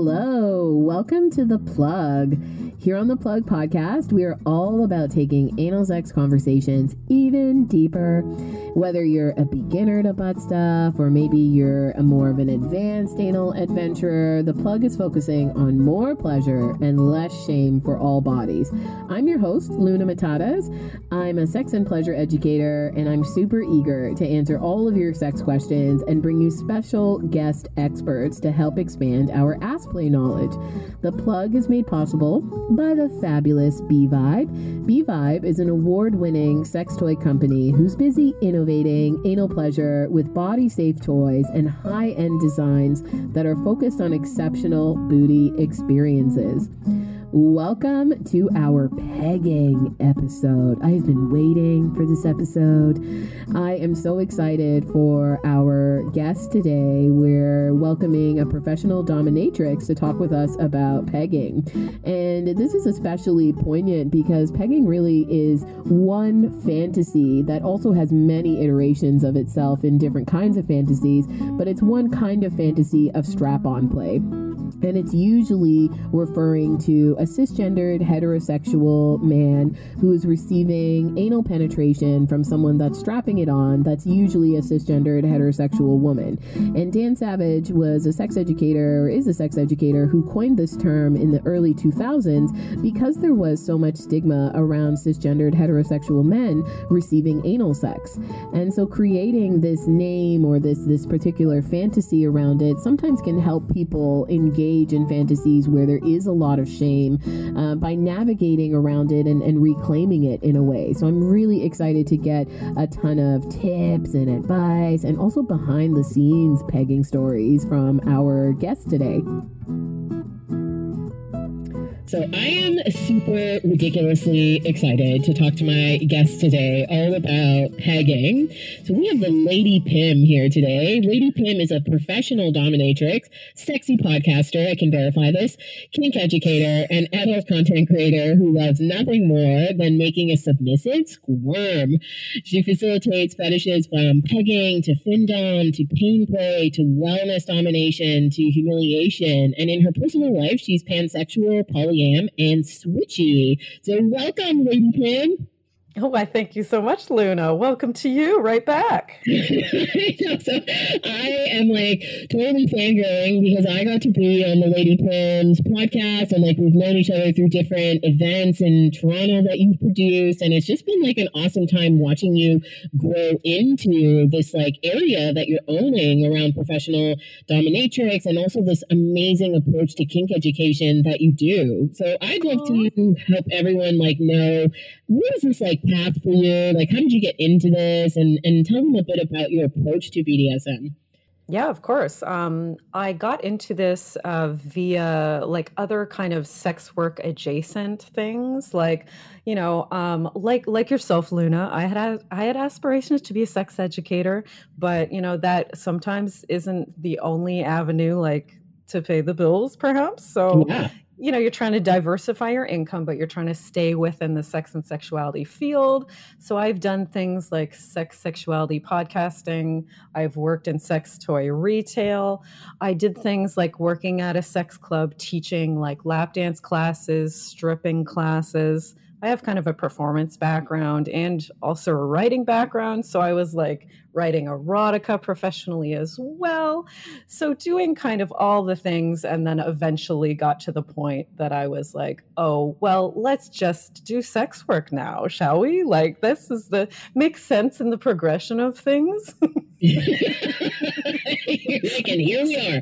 Hello, welcome to The Plug. Here on The Plug podcast, we are all about taking anal sex conversations even deeper. Whether you're a beginner to butt stuff or maybe you're a more of an advanced anal adventurer, The Plug is focusing on more pleasure and less shame for all bodies. I'm your host, Luna Matadas. I'm a sex and pleasure educator, and I'm super eager to answer all of your sex questions and bring you special guest experts to help expand our ass play knowledge. The Plug is made possible by the fabulous B Vibe. B Vibe is an award winning sex toy company who's busy innovating anal pleasure with body safe toys and high end designs that are focused on exceptional booty experiences. Welcome to our pegging episode. I have been waiting for this episode. I am so excited for our guest today. We're welcoming a professional dominatrix to talk with us about pegging. And this is especially poignant because pegging really is one fantasy that also has many iterations of itself in different kinds of fantasies, but it's one kind of fantasy of strap on play and it's usually referring to a cisgendered heterosexual man who is receiving anal penetration from someone that's strapping it on that's usually a cisgendered heterosexual woman. And dan savage was a sex educator or is a sex educator who coined this term in the early 2000s because there was so much stigma around cisgendered heterosexual men receiving anal sex. And so creating this name or this this particular fantasy around it sometimes can help people engage engage in fantasies where there is a lot of shame uh, by navigating around it and, and reclaiming it in a way. So I'm really excited to get a ton of tips and advice and also behind the scenes pegging stories from our guest today. So I am super ridiculously excited to talk to my guest today all about pegging. So we have the Lady Pim here today. Lady Pim is a professional dominatrix, sexy podcaster, I can verify this, kink educator, and adult content creator who loves nothing more than making a submissive squirm. She facilitates fetishes from pegging to findom to pain play to wellness domination to humiliation. And in her personal life, she's pansexual, poly am and Switchy. So welcome, Lady Pim. Oh, I thank you so much, Luna. Welcome to you right back. so I am like totally fangirling because I got to be on the Lady Pim's podcast and like we've known each other through different events in Toronto that you've produced. And it's just been like an awesome time watching you grow into this like area that you're owning around professional dominatrix and also this amazing approach to kink education that you do. So I'd love to help everyone like know what is this like path for you? Like, how did you get into this? And and tell them a bit about your approach to BDSM. Yeah, of course. Um, I got into this uh, via like other kind of sex work adjacent things, like you know, um, like like yourself, Luna. I had I had aspirations to be a sex educator, but you know that sometimes isn't the only avenue, like to pay the bills, perhaps. So yeah you know you're trying to diversify your income but you're trying to stay within the sex and sexuality field. So i've done things like sex sexuality podcasting. I've worked in sex toy retail. I did things like working at a sex club teaching like lap dance classes stripping classes I have kind of a performance background and also a writing background. So I was like writing erotica professionally as well. So doing kind of all the things and then eventually got to the point that I was like, oh, well, let's just do sex work now, shall we? Like this is the makes sense in the progression of things. and here we are.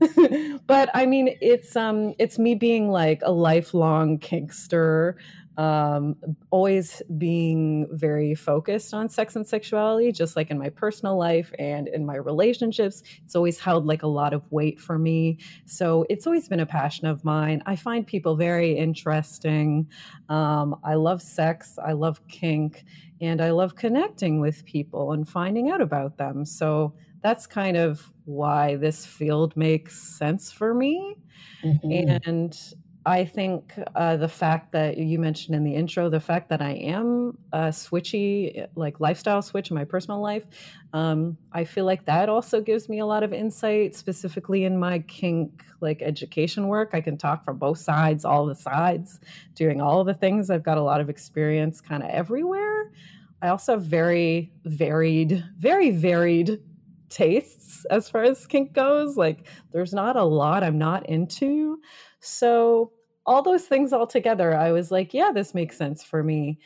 but I mean, it's um, it's me being like a lifelong kinkster, um, always being very focused on sex and sexuality, just like in my personal life and in my relationships. It's always held like a lot of weight for me. So it's always been a passion of mine. I find people very interesting. Um, I love sex. I love kink. And I love connecting with people and finding out about them. So that's kind of why this field makes sense for me. Mm-hmm. And I think uh, the fact that you mentioned in the intro, the fact that I am a switchy, like lifestyle switch in my personal life, um, I feel like that also gives me a lot of insight, specifically in my kink like education work. I can talk from both sides, all the sides, doing all the things. I've got a lot of experience kind of everywhere. I also have very varied, very varied tastes as far as kink goes. Like, there's not a lot I'm not into. So all those things all together, I was like, yeah, this makes sense for me.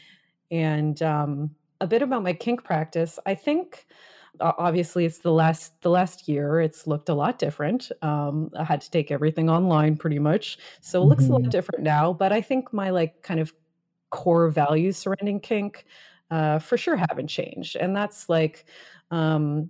And um, a bit about my kink practice. I think obviously it's the last the last year it's looked a lot different um, i had to take everything online pretty much so it looks mm-hmm. a lot mm-hmm. different now but i think my like kind of core values surrounding kink uh, for sure haven't changed and that's like um,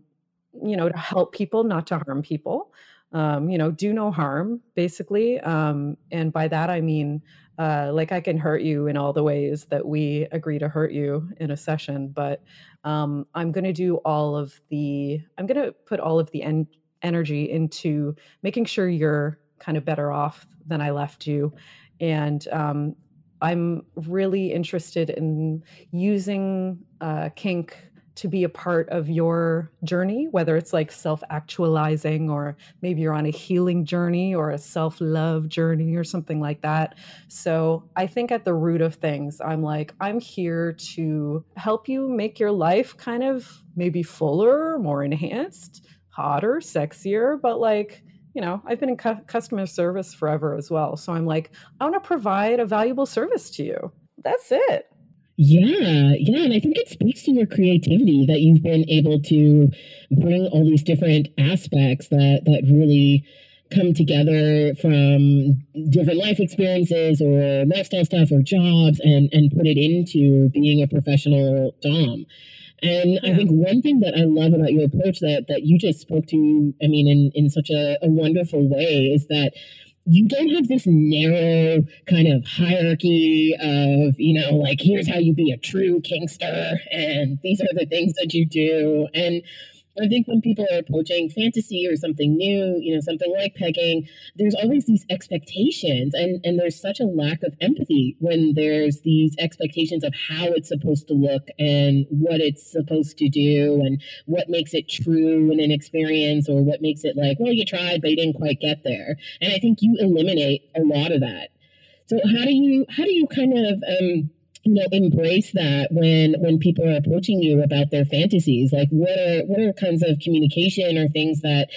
you know to help people not to harm people um, you know, do no harm, basically. Um, and by that, I mean, uh, like I can hurt you in all the ways that we agree to hurt you in a session, but um, I'm going to do all of the, I'm going to put all of the en- energy into making sure you're kind of better off than I left you. And um, I'm really interested in using uh, kink to be a part of your journey, whether it's like self actualizing or maybe you're on a healing journey or a self love journey or something like that. So I think at the root of things, I'm like, I'm here to help you make your life kind of maybe fuller, more enhanced, hotter, sexier, but like, you know, I've been in cu- customer service forever as well. So I'm like, I want to provide a valuable service to you. That's it. Yeah, yeah, and I think it speaks to your creativity that you've been able to bring all these different aspects that that really come together from different life experiences or lifestyle stuff or jobs and and put it into being a professional dom. And yeah. I think one thing that I love about your approach that that you just spoke to, I mean, in, in such a, a wonderful way is that you don't have this narrow kind of hierarchy of, you know, like here's how you be a true kinkster and these are the things that you do. And I think when people are approaching fantasy or something new, you know, something like pegging, there's always these expectations, and and there's such a lack of empathy when there's these expectations of how it's supposed to look and what it's supposed to do and what makes it true in an experience or what makes it like, well, you tried but you didn't quite get there. And I think you eliminate a lot of that. So how do you how do you kind of um, you know embrace that when when people are approaching you about their fantasies like what are what are kinds of communication or things that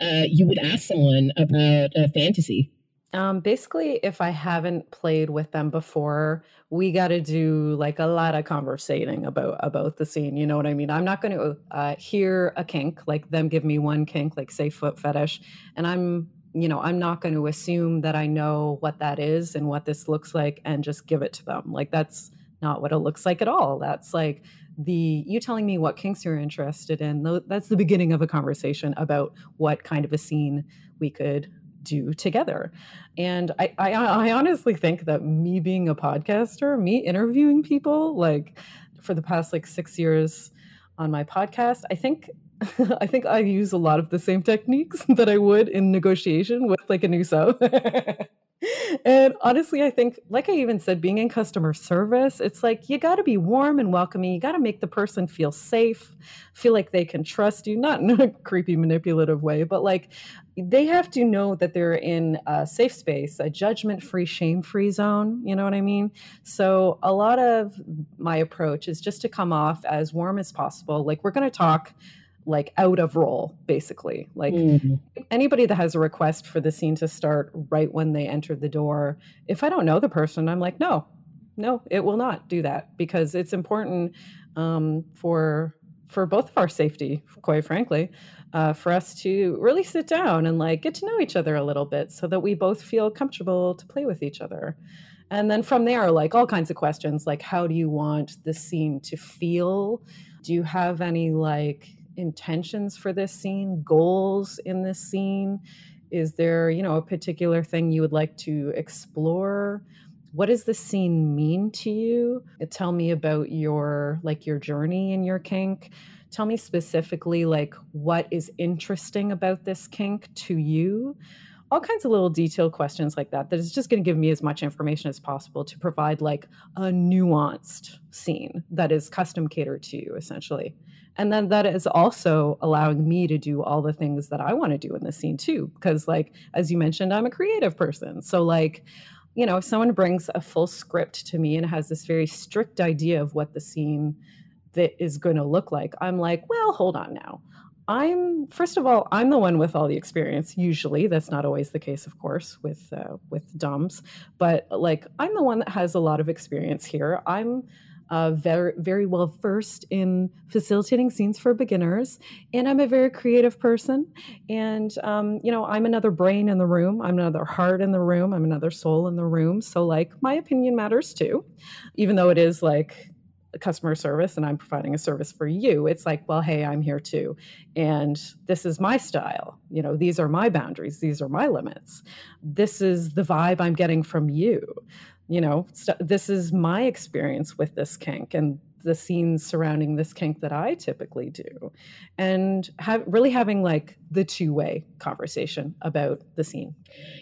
uh, you would ask someone about a fantasy um, basically, if I haven't played with them before, we got to do like a lot of conversating about about the scene. You know what I mean? I'm not going to uh, hear a kink, like them give me one kink, like say foot fetish, and I'm you know i'm not going to assume that i know what that is and what this looks like and just give it to them. Like that's not what it looks like at all. That's like the you telling me what kinks you're interested in that's the beginning of a conversation about what kind of a scene we could do together. And I, I i honestly think that me being a podcaster me interviewing people like for the past like six years on my podcast i think I think I use a lot of the same techniques that I would in negotiation with like a new sub. and honestly, I think, like I even said, being in customer service, it's like you got to be warm and welcoming. You got to make the person feel safe, feel like they can trust you, not in a creepy, manipulative way, but like they have to know that they're in a safe space, a judgment free, shame free zone. You know what I mean? So, a lot of my approach is just to come off as warm as possible. Like, we're going to talk like out of role basically. Like mm-hmm. anybody that has a request for the scene to start right when they enter the door if i don't know the person i'm like no no it will not do that because it's important um, for for both of our safety quite frankly uh, for us to really sit down and like get to know each other a little bit so that we both feel comfortable to play with each other. And then from there like all kinds of questions like how do you want the scene to feel? Do you have any like intentions for this scene, goals in this scene? Is there, you know, a particular thing you would like to explore? What does the scene mean to you? Uh, tell me about your like your journey in your kink. Tell me specifically like what is interesting about this kink to you. all kinds of little detailed questions like that that is just going to give me as much information as possible to provide like a nuanced scene that is custom catered to you essentially and then that is also allowing me to do all the things that i want to do in the scene too because like as you mentioned i'm a creative person so like you know if someone brings a full script to me and has this very strict idea of what the scene that is going to look like i'm like well hold on now I'm first of all, I'm the one with all the experience. Usually, that's not always the case, of course, with uh, with DOMs. But like, I'm the one that has a lot of experience here. I'm uh, very very well versed in facilitating scenes for beginners, and I'm a very creative person. And um, you know, I'm another brain in the room. I'm another heart in the room. I'm another soul in the room. So like, my opinion matters too, even though it is like a customer service and I'm providing a service for you. It's like, well, hey, I'm here too. And this is my style. You know, these are my boundaries, these are my limits. This is the vibe I'm getting from you. You know, st- this is my experience with this kink and the scenes surrounding this kink that I typically do, and have really having like the two way conversation about the scene.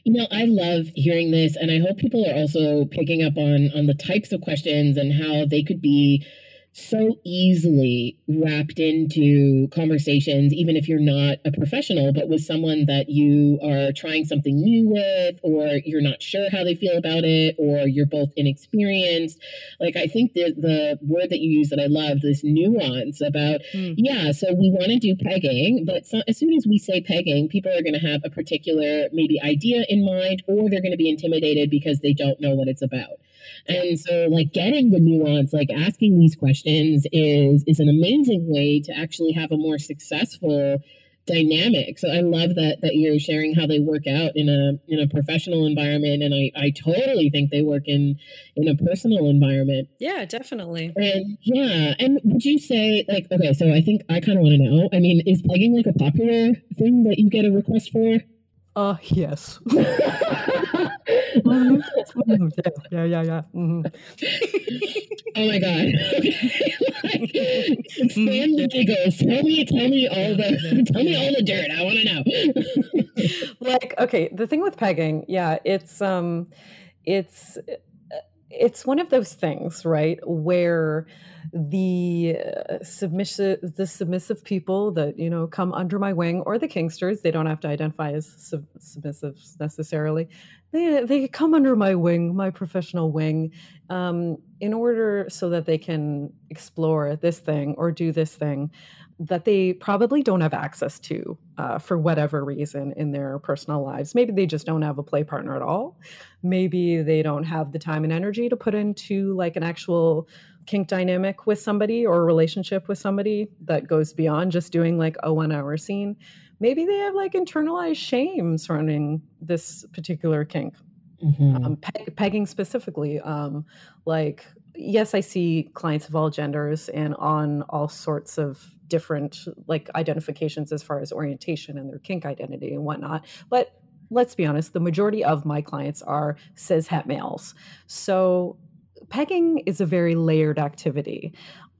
You know, I love hearing this, and I hope people are also picking up on on the types of questions and how they could be so easily wrapped into conversations, even if you're not a professional, but with someone that you are trying something new with, or you're not sure how they feel about it, or you're both inexperienced. Like, I think the, the word that you use that I love, this nuance about, mm. yeah, so we want to do pegging, but so, as soon as we say pegging, people are going to have a particular maybe idea in mind, or they're going to be intimidated because they don't know what it's about. And so like getting the nuance, like asking these questions is is an amazing way to actually have a more successful dynamic. So I love that that you're sharing how they work out in a in a professional environment and I I totally think they work in in a personal environment. Yeah, definitely. And yeah, and would you say like okay, so I think I kind of want to know. I mean, is plugging like a popular thing that you get a request for? Uh, yes. mm-hmm. Yeah, yeah, yeah. Mm-hmm. oh my god! Stand the giggles. Tell me, tell me all the, tell me all the dirt. I want to know. like, okay, the thing with pegging, yeah, it's um, it's it's one of those things, right, where the uh, submissive the submissive people that you know come under my wing or the kinksters they don't have to identify as sub- submissive necessarily they they come under my wing my professional wing um, in order so that they can explore this thing or do this thing that they probably don't have access to uh, for whatever reason in their personal lives. Maybe they just don't have a play partner at all. Maybe they don't have the time and energy to put into like an actual kink dynamic with somebody or a relationship with somebody that goes beyond just doing like a one hour scene. Maybe they have like internalized shame surrounding this particular kink. Mm-hmm. Um, peg- pegging specifically, um, like yes, I see clients of all genders and on all sorts of different like identifications as far as orientation and their kink identity and whatnot. But let's be honest, the majority of my clients are cis het males. So pegging is a very layered activity.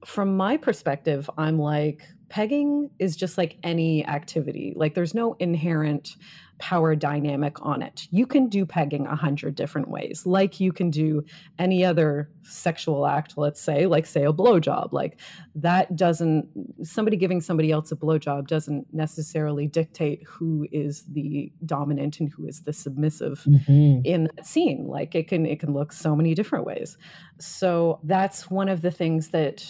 From my perspective, I'm like, pegging is just like any activity. Like, there's no inherent power dynamic on it. You can do pegging a hundred different ways, like you can do any other sexual act, let's say, like say a blowjob. Like that doesn't somebody giving somebody else a blowjob doesn't necessarily dictate who is the dominant and who is the submissive mm-hmm. in that scene. Like it can it can look so many different ways. So that's one of the things that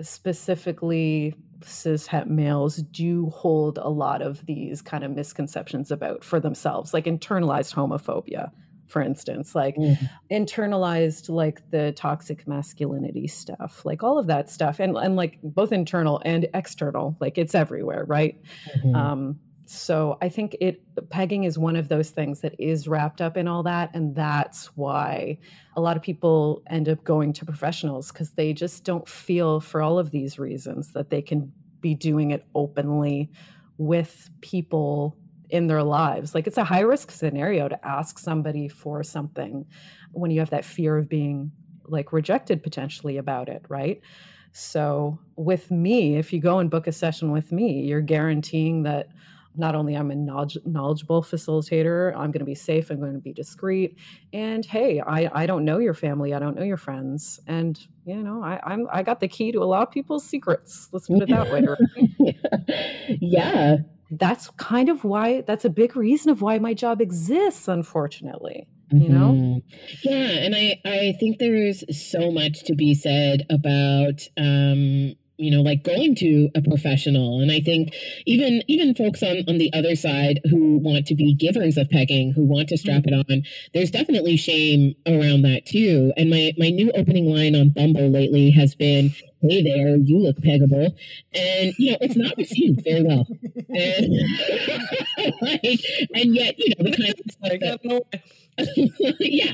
specifically cis het males do hold a lot of these kind of misconceptions about for themselves, like internalized homophobia, for instance, like mm-hmm. internalized like the toxic masculinity stuff, like all of that stuff, and and like both internal and external, like it's everywhere, right? Mm-hmm. Um, so I think it pegging is one of those things that is wrapped up in all that, and that's why a lot of people end up going to professionals because they just don't feel, for all of these reasons, that they can be doing it openly with people in their lives. Like it's a high risk scenario to ask somebody for something when you have that fear of being like rejected potentially about it, right? So with me, if you go and book a session with me, you're guaranteeing that not only I'm a knowledge, knowledgeable facilitator, I'm going to be safe, I'm going to be discreet, and hey, I I don't know your family, I don't know your friends, and you know I I'm I got the key to a lot of people's secrets. Let's put it that way. yeah. That's kind of why. That's a big reason of why my job exists. Unfortunately you know mm-hmm. yeah and i i think there's so much to be said about um you know like going to a professional. And i think even even folks on on the other side who want to be givers of pegging who want to strap mm-hmm. it on there's definitely shame around that too. And my my new opening line on bumble lately has been hey there you look peggable. And you know it's not received very well. And like and yet you know the kind of stuff that, yeah,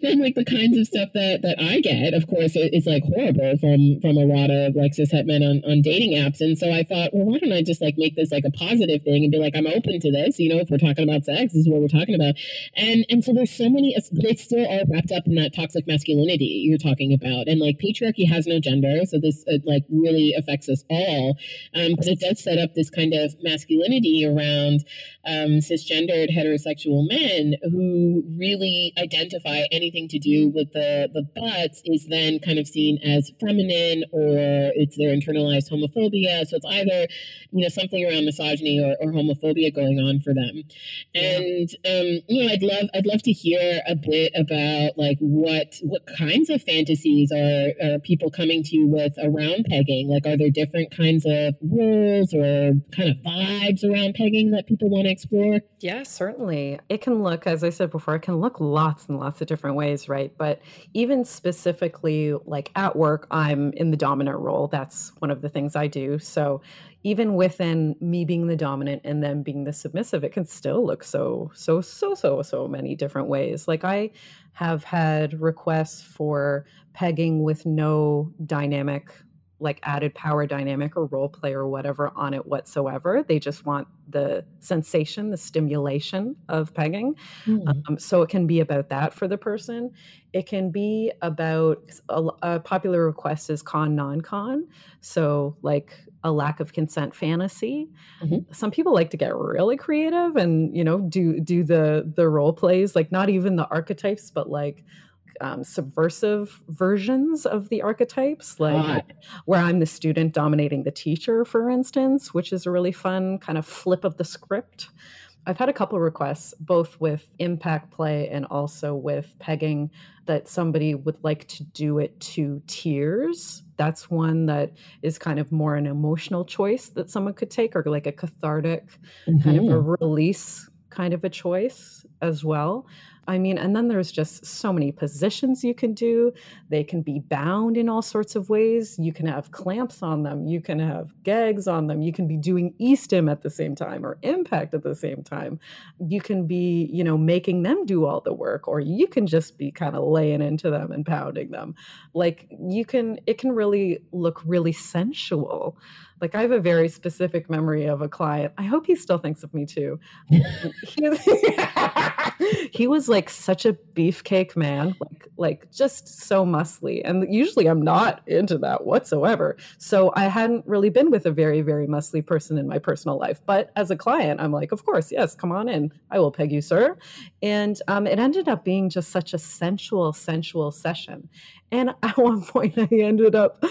from like the kinds of stuff that that I get, of course, is like horrible from from a lot of like cis het men on, on dating apps. And so I thought, well, why don't I just like make this like a positive thing and be like, I'm open to this. You know, if we're talking about sex, this is what we're talking about. And and so there's so many, it's still all wrapped up in that toxic masculinity you're talking about. And like patriarchy has no gender, so this uh, like really affects us all. Um, but it does set up this kind of masculinity around um, cisgendered heterosexual men who really identify anything to do with the, the butts is then kind of seen as feminine or it's their internalized homophobia. So it's either, you know, something around misogyny or, or homophobia going on for them. And, um, you know, I'd love, I'd love to hear a bit about like what, what kinds of fantasies are, are people coming to you with around pegging? Like, are there different kinds of rules or kind of vibes around pegging that people want to explore? Yeah, certainly. It can look, as I said before, it can look lots and lots of different ways, right? But even specifically, like at work, I'm in the dominant role. That's one of the things I do. So even within me being the dominant and then being the submissive, it can still look so, so, so, so, so many different ways. Like I have had requests for pegging with no dynamic like added power dynamic or role play or whatever on it whatsoever. They just want the sensation, the stimulation of pegging. Mm. Um, so it can be about that for the person. It can be about a, a popular request is con non con. So, like a lack of consent fantasy. Mm-hmm. Some people like to get really creative and you know do do the the role plays like not even the archetypes but like um, subversive versions of the archetypes, like where I'm the student dominating the teacher, for instance, which is a really fun kind of flip of the script. I've had a couple requests, both with impact play and also with pegging, that somebody would like to do it to tears. That's one that is kind of more an emotional choice that someone could take, or like a cathartic mm-hmm. kind of a mm-hmm. release kind of a choice as well. I mean, and then there's just so many positions you can do. They can be bound in all sorts of ways. You can have clamps on them. You can have gags on them. You can be doing e-stim at the same time or impact at the same time. You can be, you know, making them do all the work, or you can just be kind of laying into them and pounding them. Like you can, it can really look really sensual. Like I have a very specific memory of a client. I hope he still thinks of me too. he, was, he was like such a beefcake man, like like just so muscly. And usually I'm not into that whatsoever. So I hadn't really been with a very very muscly person in my personal life. But as a client, I'm like, of course, yes, come on in. I will peg you, sir. And um, it ended up being just such a sensual, sensual session. And at one point, I ended up,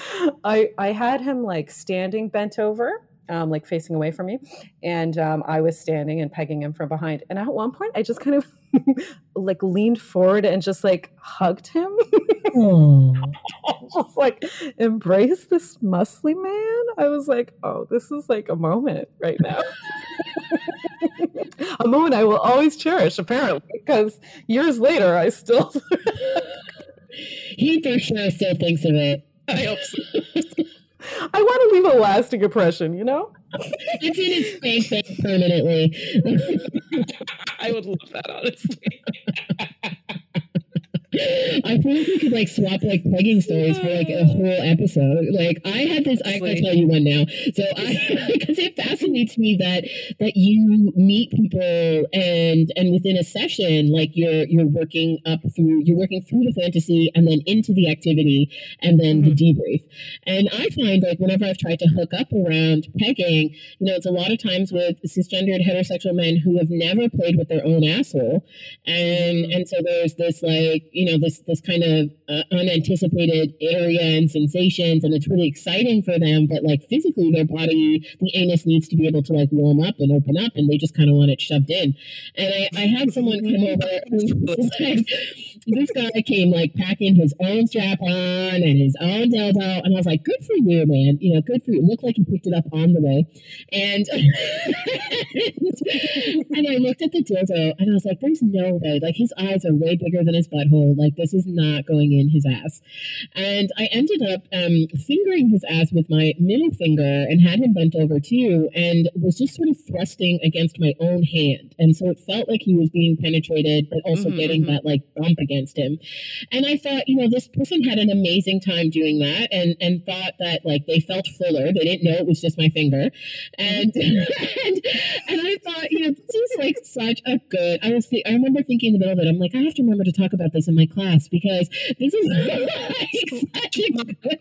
I I had him like standing bent over, um, like facing away from me, and um, I was standing and pegging him from behind. And at one point, I just kind of like leaned forward and just like hugged him, just like embrace this muscly man. I was like, oh, this is like a moment right now. a moment I will always cherish, apparently, because years later, I still he for sure still thinks of it. I hope so. I want to leave a lasting impression, you know? it's in his face permanently. I would love that, honestly. I feel like we could like swap like pegging stories for like a whole episode. Like I had this, I can tell you one now. So I, because it fascinates me that that you meet people and and within a session, like you're you're working up through, you're working through the fantasy and then into the activity and then mm-hmm. the debrief. And I find like whenever I've tried to hook up around pegging, you know, it's a lot of times with cisgendered heterosexual men who have never played with their own asshole, and mm-hmm. and so there's this like you know this this kind of uh, unanticipated area and sensations, and it's really exciting for them. But like physically, their body, the anus needs to be able to like warm up and open up, and they just kind of want it shoved in. And I, I had someone come over who was like, this guy came like packing his own strap on and his own dildo, and I was like, good for you, man. You know, good for you. It looked like he picked it up on the way, and and I looked at the dildo, and I was like, there's no way. Like his eyes are way bigger than his butthole. Like this is not going in his ass. And I ended up um, fingering his ass with my middle finger and had him bent over too, and was just sort of thrusting against my own hand. And so it felt like he was being penetrated, but also mm-hmm, getting mm-hmm. that like bump against him. And I thought, you know, this person had an amazing time doing that and, and thought that like they felt fuller. They didn't know it was just my finger. And, and, and I thought, you know, this is like such a good, I was, I remember thinking in the middle of it, I'm like, I have to remember to talk about this in my class because this is like such a good,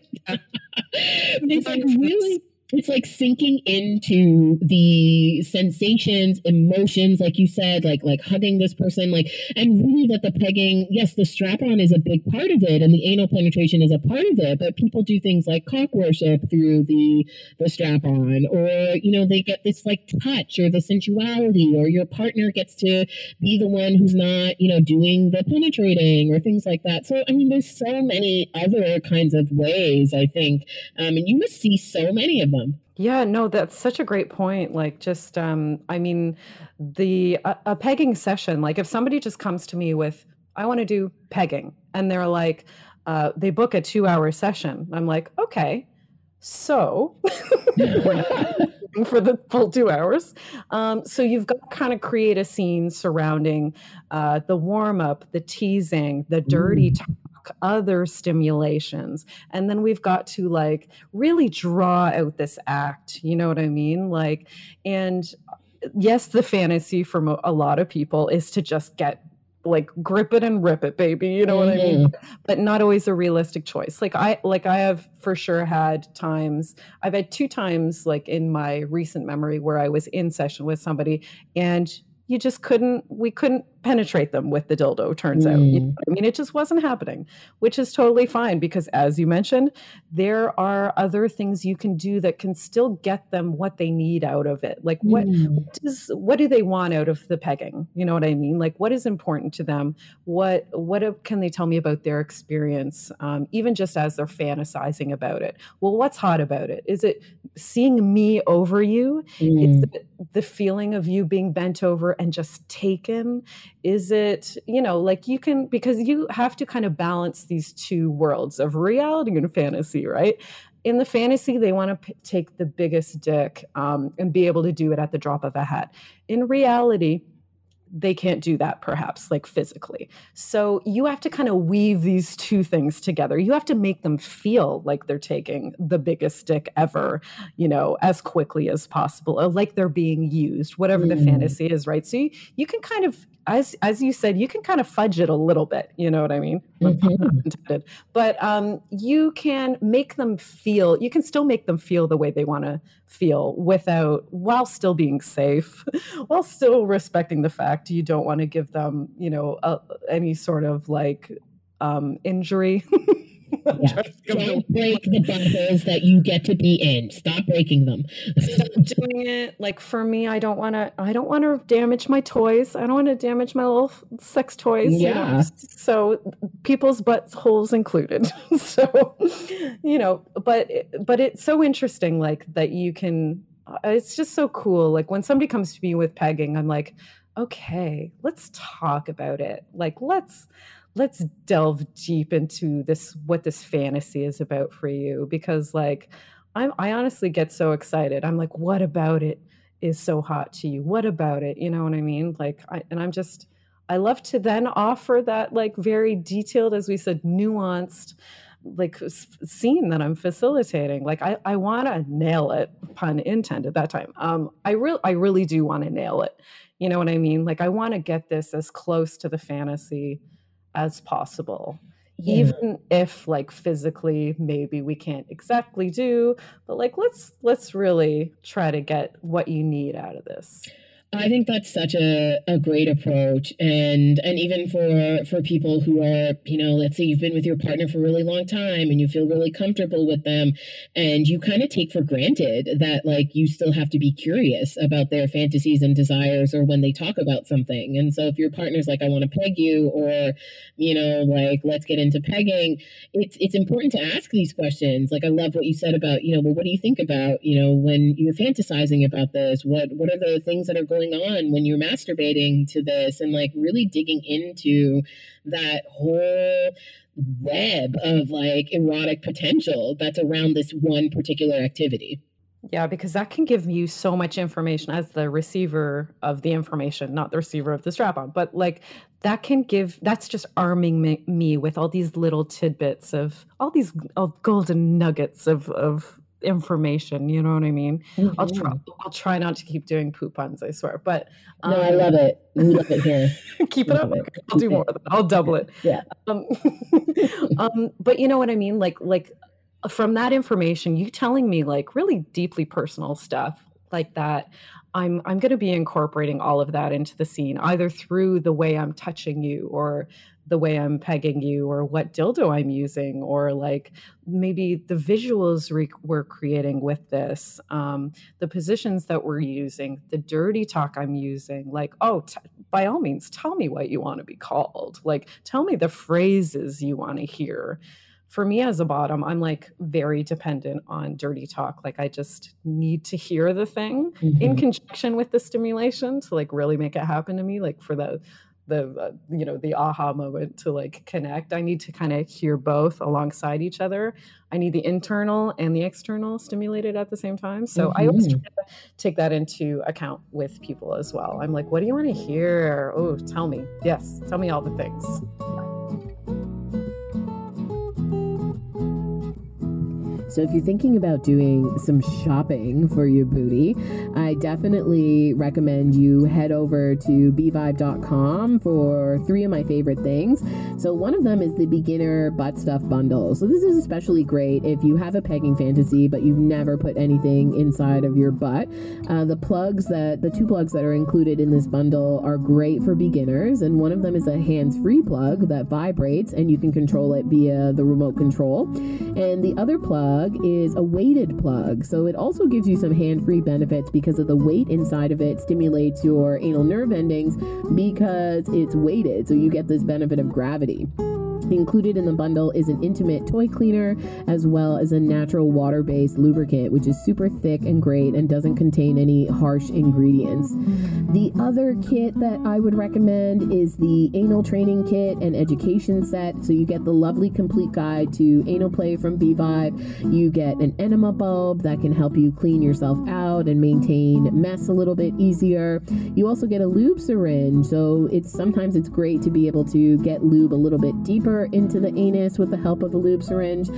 it's like really it's like sinking into the sensations emotions like you said like like hugging this person like and really that the pegging yes the strap on is a big part of it and the anal penetration is a part of it but people do things like cock worship through the the strap on or you know they get this like touch or the sensuality or your partner gets to be the one who's not you know doing the penetrating or things like that so i mean there's so many other kinds of ways i think um, and you must see so many of them. Yeah, no, that's such a great point. Like, just, um, I mean, the a, a pegging session. Like, if somebody just comes to me with, I want to do pegging, and they're like, uh, they book a two-hour session. I'm like, okay, so for the full two hours. Um, so you've got to kind of create a scene surrounding uh, the warm up, the teasing, the dirty talk, other stimulations. And then we've got to like really draw out this act. You know what I mean? Like, and yes, the fantasy for a lot of people is to just get like grip it and rip it baby you know what i mean mm-hmm. but not always a realistic choice like i like i have for sure had times i've had two times like in my recent memory where i was in session with somebody and you just couldn't we couldn't penetrate them with the dildo turns mm. out. You know i mean? It just wasn't happening which is totally fine because as you mentioned there are other things you can do that can still get them what they need out of it. Like what, mm. what does what do they want out of the pegging? You know what i mean? Like what is important to them? What what can they tell me about their experience um, even just as they're fantasizing about it? Well what's hot about it? Is it seeing me over you? Mm. it's the feeling of you being bent over and just taken is it, you know, like you can, because you have to kind of balance these two worlds of reality and fantasy, right? In the fantasy, they want to p- take the biggest dick um, and be able to do it at the drop of a hat. In reality, they can't do that perhaps like physically so you have to kind of weave these two things together you have to make them feel like they're taking the biggest stick ever you know as quickly as possible or like they're being used whatever mm. the fantasy is right so you, you can kind of as as you said, you can kind of fudge it a little bit. You know what I mean? Mm-hmm. But um, you can make them feel. You can still make them feel the way they want to feel without, while still being safe, while still respecting the fact you don't want to give them, you know, a, any sort of like um, injury. Yeah. Don't break the buttholes that you get to be in. Stop breaking them. Stop doing it. Like for me, I don't want to. I don't want to damage my toys. I don't want to damage my little sex toys. Yeah. You know? So people's buttholes included. so you know, but but it's so interesting, like that you can. Uh, it's just so cool. Like when somebody comes to me with pegging, I'm like, okay, let's talk about it. Like let's let's delve deep into this what this fantasy is about for you because like I'm I honestly get so excited. I'm like what about it is so hot to you? What about it? You know what I mean? Like I, and I'm just I love to then offer that like very detailed, as we said, nuanced like scene that I'm facilitating. Like I, I want to nail it, pun intended that time. Um, I really, I really do want to nail it. You know what I mean? Like I want to get this as close to the fantasy as possible. Yeah. Even if like physically maybe we can't exactly do, but like let's let's really try to get what you need out of this. I think that's such a, a great approach. And and even for for people who are, you know, let's say you've been with your partner for a really long time and you feel really comfortable with them and you kind of take for granted that like you still have to be curious about their fantasies and desires or when they talk about something. And so if your partner's like, I want to peg you or, you know, like let's get into pegging, it's it's important to ask these questions. Like I love what you said about, you know, well, what do you think about, you know, when you're fantasizing about this? What what are the things that are going on when you're masturbating to this and like really digging into that whole web of like erotic potential that's around this one particular activity. Yeah, because that can give you so much information as the receiver of the information, not the receiver of the strap on, but like that can give, that's just arming me, me with all these little tidbits of all these golden nuggets of, of information. You know what I mean? Mm-hmm. I'll try. I'll try not to keep doing poop puns. I swear. But um, no, I love it. We love it here. keep it up. It. I'll do more. I'll double it. Yeah. Um, um, but you know what I mean? Like, like from that information, you telling me like really deeply personal stuff like that. I'm I'm going to be incorporating all of that into the scene, either through the way I'm touching you or the way I'm pegging you or what dildo I'm using or like maybe the visuals re- we're creating with this, um, the positions that we're using, the dirty talk I'm using. Like, oh, t- by all means, tell me what you want to be called. Like, tell me the phrases you want to hear. For me as a bottom, I'm like very dependent on dirty talk. Like, I just need to hear the thing mm-hmm. in conjunction with the stimulation to like really make it happen to me. Like, for the the uh, you know the aha moment to like connect. I need to kind of hear both alongside each other. I need the internal and the external stimulated at the same time. So mm-hmm. i always try to take that into account with people as well. I'm like what do you want to hear? Oh tell me. Yes tell me all the things So if you're thinking about doing some shopping for your booty, I definitely recommend you head over to bvibe.com for three of my favorite things. So one of them is the beginner butt stuff bundle. So this is especially great if you have a pegging fantasy but you've never put anything inside of your butt. Uh, the plugs that the two plugs that are included in this bundle are great for beginners, and one of them is a hands-free plug that vibrates and you can control it via the remote control, and the other plug plug is a weighted plug. So it also gives you some hand free benefits because of the weight inside of it stimulates your anal nerve endings because it's weighted. So you get this benefit of gravity. Included in the bundle is an intimate toy cleaner as well as a natural water based lubricant, which is super thick and great and doesn't contain any harsh ingredients. The other kit that I would recommend is the anal training kit and education set. So you get the lovely complete guide to anal play from B Vibe. You get an enema bulb that can help you clean yourself out and maintain mess a little bit easier. You also get a lube syringe, so it's sometimes it's great to be able to get lube a little bit deeper deeper into the anus with the help of a lube syringe.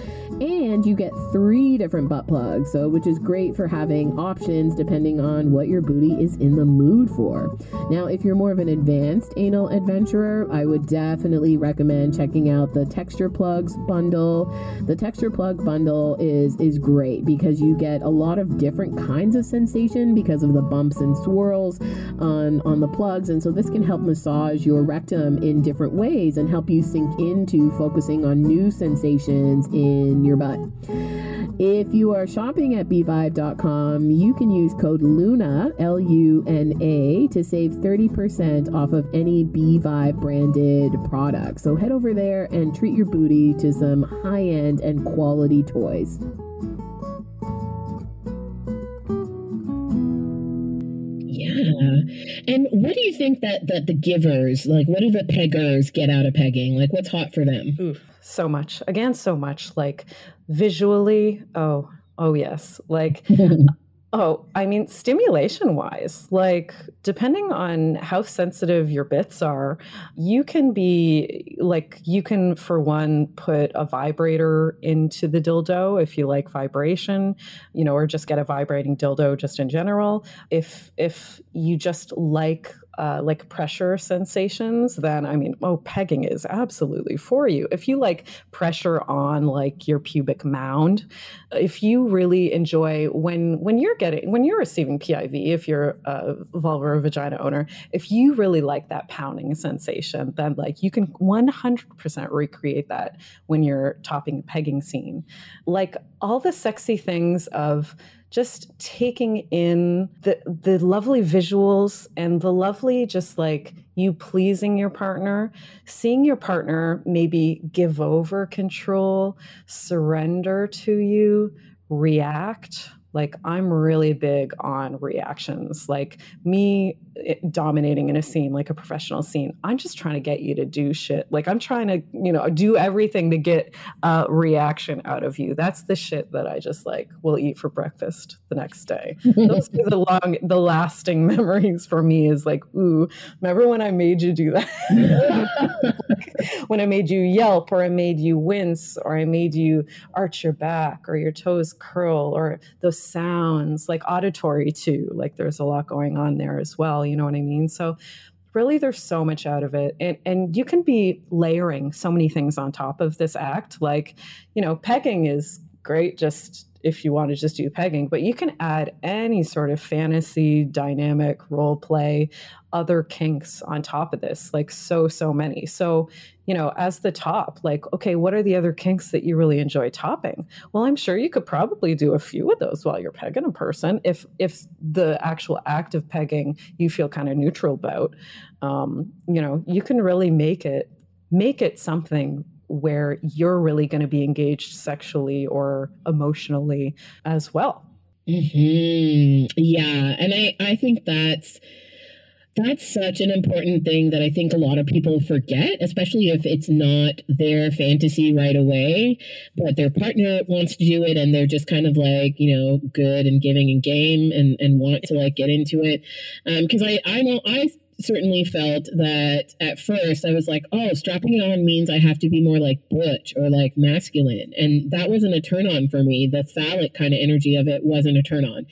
And you get three different butt plugs, so which is great for having options depending on what your booty is in the mood for. Now, if you're more of an advanced anal adventurer, I would definitely recommend checking out the texture plugs bundle. The texture plug bundle is is great because you get a lot of different kinds of sensation because of the bumps and swirls on on the plugs, and so this can help massage your rectum in different ways and help you sink in into focusing on new sensations in your butt. If you are shopping at bvibe.com, you can use code LUNA, L U N A, to save 30% off of any b-vibe branded product. So head over there and treat your booty to some high end and quality toys. Yeah. And what do you think that that the givers, like what do the peggers get out of pegging? Like what's hot for them? Ooh, so much. Again, so much. Like visually, oh, oh yes. Like Oh, I mean, stimulation wise, like depending on how sensitive your bits are, you can be like, you can, for one, put a vibrator into the dildo if you like vibration, you know, or just get a vibrating dildo just in general. If, if you just like uh, like pressure sensations, then I mean, oh, pegging is absolutely for you. If you like pressure on like your pubic mound, if you really enjoy when when you're getting when you're receiving PIV, if you're a vulva or vagina owner, if you really like that pounding sensation, then like you can 100% recreate that when you're topping a pegging scene. Like all the sexy things of just taking in the the lovely visuals and the lovely just like you pleasing your partner seeing your partner maybe give over control surrender to you react like i'm really big on reactions. Like me eh, dominating in a scene like a professional scene i'm just trying to get you to do shit. Like i'm trying to you know do everything to get a reaction out of you. That's the shit that i just like will eat for breakfast the next day. Those are the long the lasting memories for me is like ooh remember when i made you do that? When i made you yelp or i made you wince or i made you arch your back or your toes curl or those sounds like auditory too like there's a lot going on there as well you know what i mean? So really there's so much out of it and and you can be layering so many things on top of this act like you know pegging is great just if you want to just do pegging, but you can add any sort of fantasy, dynamic role play, other kinks on top of this, like so, so many. So, you know, as the top, like, okay, what are the other kinks that you really enjoy topping? Well, I'm sure you could probably do a few of those while you're pegging a person if if the actual act of pegging you feel kind of neutral about. Um, you know, you can really make it make it something where you're really going to be engaged sexually or emotionally as well. Mm-hmm. Yeah, and I I think that's that's such an important thing that I think a lot of people forget, especially if it's not their fantasy right away, but their partner wants to do it and they're just kind of like, you know, good and giving and game and, and want to like get into it. Um, cause I, I know I certainly felt that at first I was like, oh, strapping it on means I have to be more like butch or like masculine. And that wasn't a turn on for me. The phallic kind of energy of it wasn't a turn on.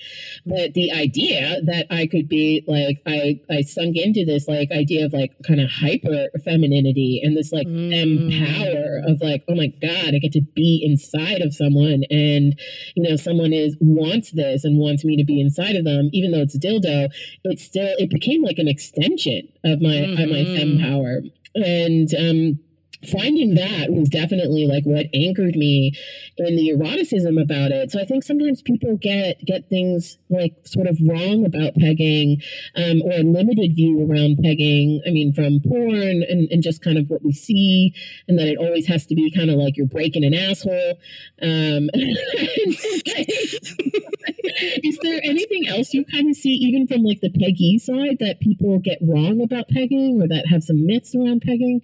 But the idea that I could be like, I, I sunk into this like idea of like kind of hyper femininity and this like mm. power of like, oh my God, I get to be inside of someone. And, you know, someone is wants this and wants me to be inside of them, even though it's a dildo, it still, it became like an extension of my mm-hmm. of my fem power and um finding that was definitely like what anchored me in the eroticism about it. So I think sometimes people get get things like sort of wrong about pegging um, or a limited view around pegging. I mean, from porn and, and just kind of what we see, and that it always has to be kind of like you're breaking an asshole. Um, is there anything else you kind of see, even from like the peggee side, that people get wrong about pegging or that have some myths around pegging?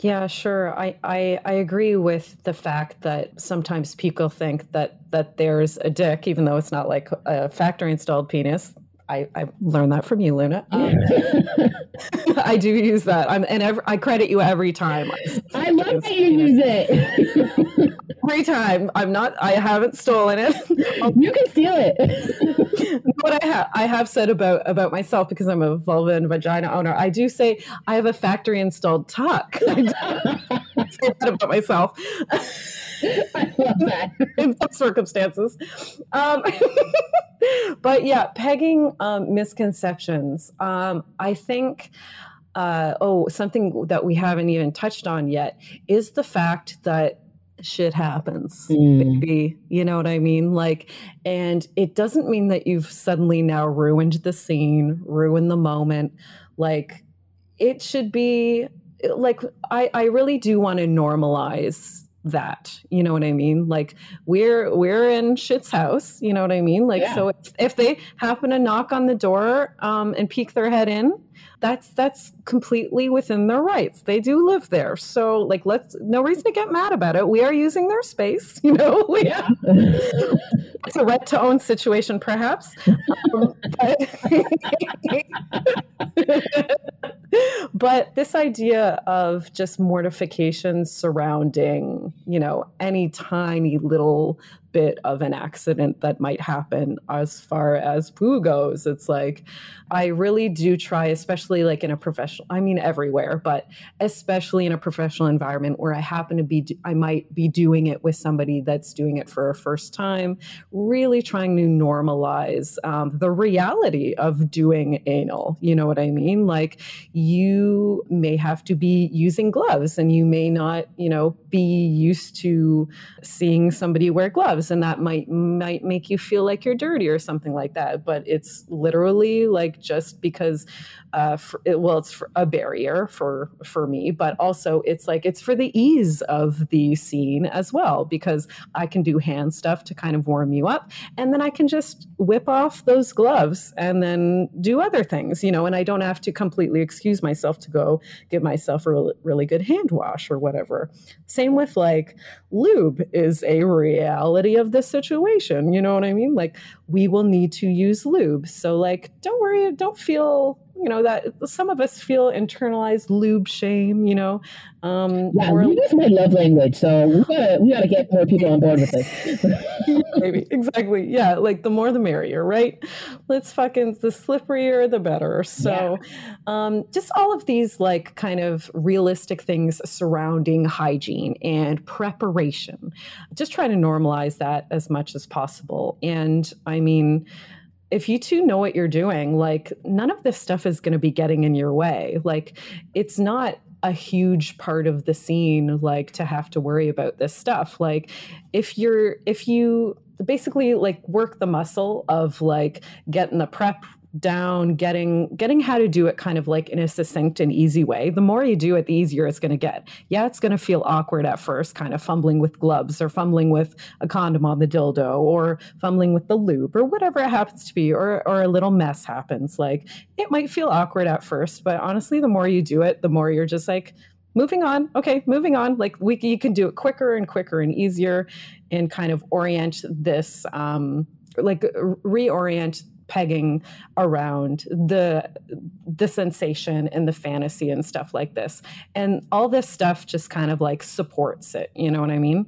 Yeah, sure. I, I, I agree with the fact that sometimes people think that that there's a dick, even though it's not like a factory installed penis. I, I learned that from you, Luna. Um, I do use that. I'm, and every, I credit you every time. I, I love that you use it. every time. I'm not. I haven't stolen it. you can steal it. what I have, I have said about about myself because I'm a vulva and vagina owner. I do say I have a factory installed tuck. I say that about myself. I love that in some circumstances. Um, but yeah, pegging um, misconceptions. Um, I think. Uh, oh, something that we haven't even touched on yet is the fact that shit happens, mm. baby. You know what I mean? Like, and it doesn't mean that you've suddenly now ruined the scene, ruined the moment. Like, it should be like, I, I really do want to normalize that you know what i mean? Like we're we're in shit's house you know what i mean? Like yeah. so if, if they happen to knock on the door um, and peek their head in that's that's completely within their rights. They do live there. So like let's no reason to get mad about it. We are using their space you know? Yeah it's a rent to own situation, perhaps. Um, but, but this idea of just mortification surrounding, you know, any tiny little bit of an accident that might happen as far as poo goes. It's like I really do try, especially like in a professional, I mean, everywhere, but especially in a professional environment where I happen to be, I might be doing it with somebody that's doing it for a first time, really trying to normalize um, the reality of doing anal. You know what I mean? Like you may have to be using gloves and you may not, you know, be used to seeing somebody wear gloves and that might might make you feel like you're dirty or something like that but it's literally like just because uh, for, it, well, it's a barrier for for me, but also it's like it's for the ease of the scene as well because I can do hand stuff to kind of warm you up, and then I can just whip off those gloves and then do other things, you know, and I don't have to completely excuse myself to go give myself a really, really good hand wash or whatever. Same with like lube is a reality of the situation, you know what I mean? Like we will need to use lube, so like don't worry, don't feel you know that some of us feel internalized lube shame you know? Um yeah or, lube is my love language so we gotta we gotta get more people on board with this. Maybe exactly. Yeah like the more the merrier right? Let's fucking the slipperier the better. So yeah. um just all of these like kind of realistic things surrounding hygiene and preparation. Just try to normalize that as much as possible. And i mean if you two know what you're doing, like none of this stuff is going to be getting in your way. Like it's not a huge part of the scene like to have to worry about this stuff. Like if you're if you basically like work the muscle of like getting the prep down getting getting how to do it kind of like in a succinct and easy way. The more you do it the easier it's going to get. Yeah it's going to feel awkward at first kind of fumbling with gloves or fumbling with a condom on the dildo or fumbling with the lube or whatever it happens to be or or a little mess happens. Like it might feel awkward at first but honestly the more you do it the more you're just like moving on. Okay moving on. Like we you can do it quicker and quicker and easier and kind of orient this um like reorient pegging around the the sensation and the fantasy and stuff like this. And all this stuff just kind of like supports it you know what i mean?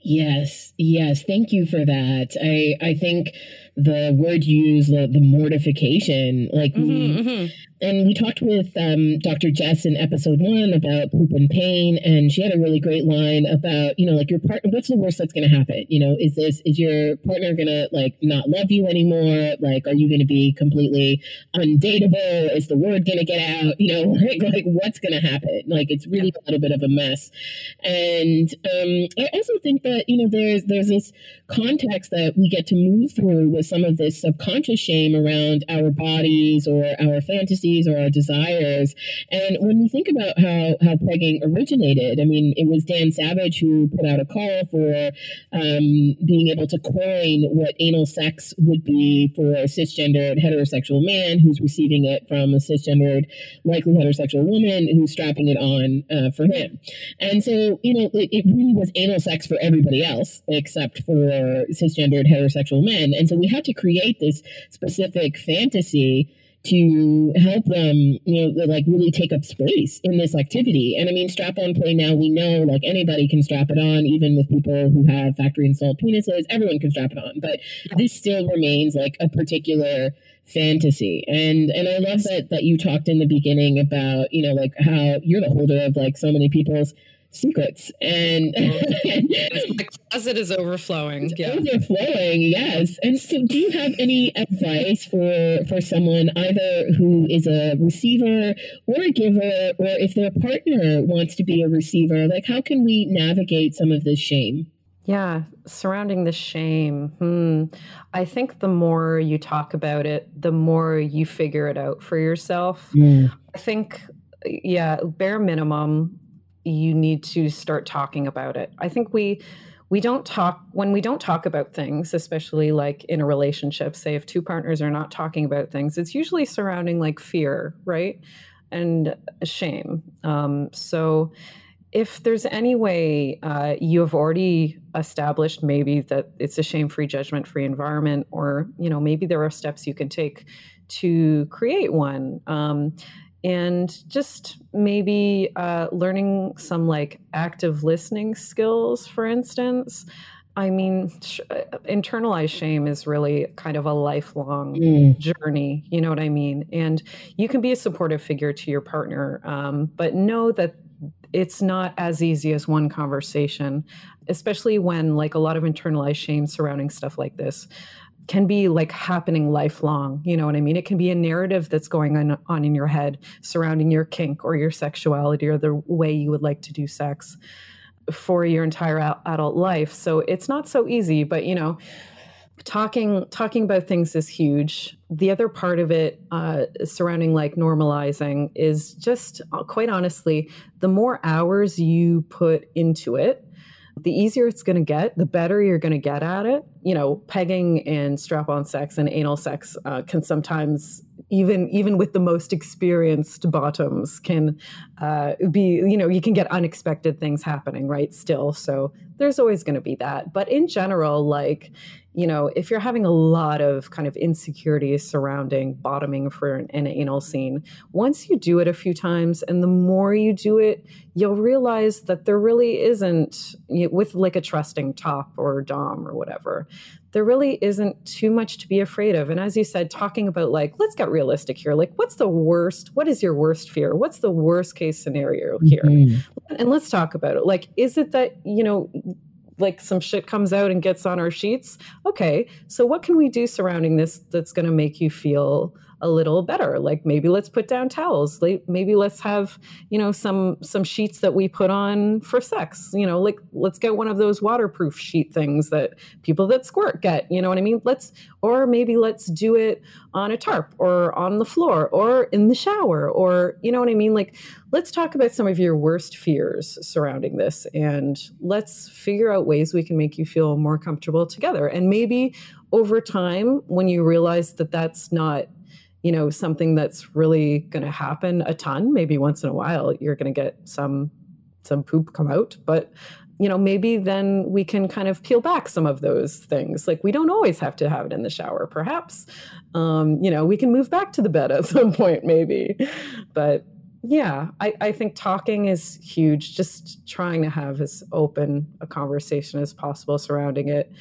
Yes yes. Thank you for that. I i think the word used the, the mortification like mm-hmm, we, mm-hmm and we talked with um, Dr. Jess in episode one about poop and pain, and she had a really great line about, you know, like your partner. What's the worst that's going to happen? You know, is this is your partner going to like not love you anymore? Like, are you going to be completely undateable? Is the word going to get out? You know, like, like what's going to happen? Like, it's really a little bit of a mess. And um, I also think that you know, there's there's this context that we get to move through with some of this subconscious shame around our bodies or our fantasies or our desires. And when we think about how, how pegging originated, I mean, it was Dan Savage who put out a call for um, being able to coin what anal sex would be for a cisgendered heterosexual man who's receiving it from a cisgendered, likely heterosexual woman who's strapping it on uh, for him. And so, you know, it, it really was anal sex for everybody else except for cisgendered heterosexual men. And so we had to create this specific fantasy to help them, you know, like really take up space in this activity. And I mean, strap on play now, we know like anybody can strap it on, even with people who have factory installed penises, everyone can strap it on. But this still remains like a particular fantasy and and i love that that you talked in the beginning about you know like how you're the holder of like so many people's secrets and the closet is overflowing yeah. overflowing yes and so do you have any advice for for someone either who is a receiver or a giver or if their partner wants to be a receiver like how can we navigate some of this shame yeah, surrounding the shame. Hmm. I think the more you talk about it, the more you figure it out for yourself. Mm. I think, yeah, bare minimum, you need to start talking about it. I think we we don't talk when we don't talk about things, especially like in a relationship, say if two partners are not talking about things, it's usually surrounding like fear, right? And shame. Um, so if there's any way uh, you have already established maybe that it's a shame-free judgment-free environment or you know maybe there are steps you can take to create one um, and just maybe uh, learning some like active listening skills for instance I mean, sh- uh, internalized shame is really kind of a lifelong mm. journey. You know what I mean? And you can be a supportive figure to your partner, um, but know that it's not as easy as one conversation, especially when like a lot of internalized shame surrounding stuff like this can be like happening lifelong. You know what I mean? It can be a narrative that's going on, on in your head surrounding your kink or your sexuality or the way you would like to do sex for your entire adult life. So it's not so easy, but you know, talking talking about things is huge the other part of it uh, surrounding like normalizing is just uh, quite honestly the more hours you put into it the easier it's going to get the better you're going to get at it. You know pegging and strap on sex and anal sex uh, can sometimes even even with the most experienced bottoms can uh, be you know you can get unexpected things happening right still. So there's always going to be that. But in general like you know, if you're having a lot of kind of insecurities surrounding bottoming for an, an, anal scene, once you do it a few times and the more you do it, you'll realize that there really isn't, you know, with like a trusting top or dom or whatever, there really isn't too much to be afraid of. And as you said, talking about like, let's get realistic here. Like, what's the worst? What is your worst fear? What's the worst case scenario here? Mm-hmm. And let's talk about it. Like, is it that, you know, like some shit comes out and gets on our sheets. Okay, so what can we do surrounding this that's going to make you feel a little better. Like maybe let's put down towels. Maybe let's have you know some some sheets that we put on for sex you know like let's get one of those waterproof sheet things that people that squirt get you know what i mean? Let's or maybe let's do it on a tarp or on the floor or in the shower or you know what i mean? Like let's talk about some of your worst fears surrounding this and let's figure out ways we can make you feel more comfortable together. And maybe over time when you realize that that's not you know something that's really going to happen a ton. Maybe once in a while you're going to get some some poop come out but you know maybe then we can kind of peel back some of those things. Like we don't always have to have it in the shower perhaps. Um, you know we can move back to the bed at some point maybe. But yeah I, I think talking is huge. Just trying to have as open a conversation as possible surrounding it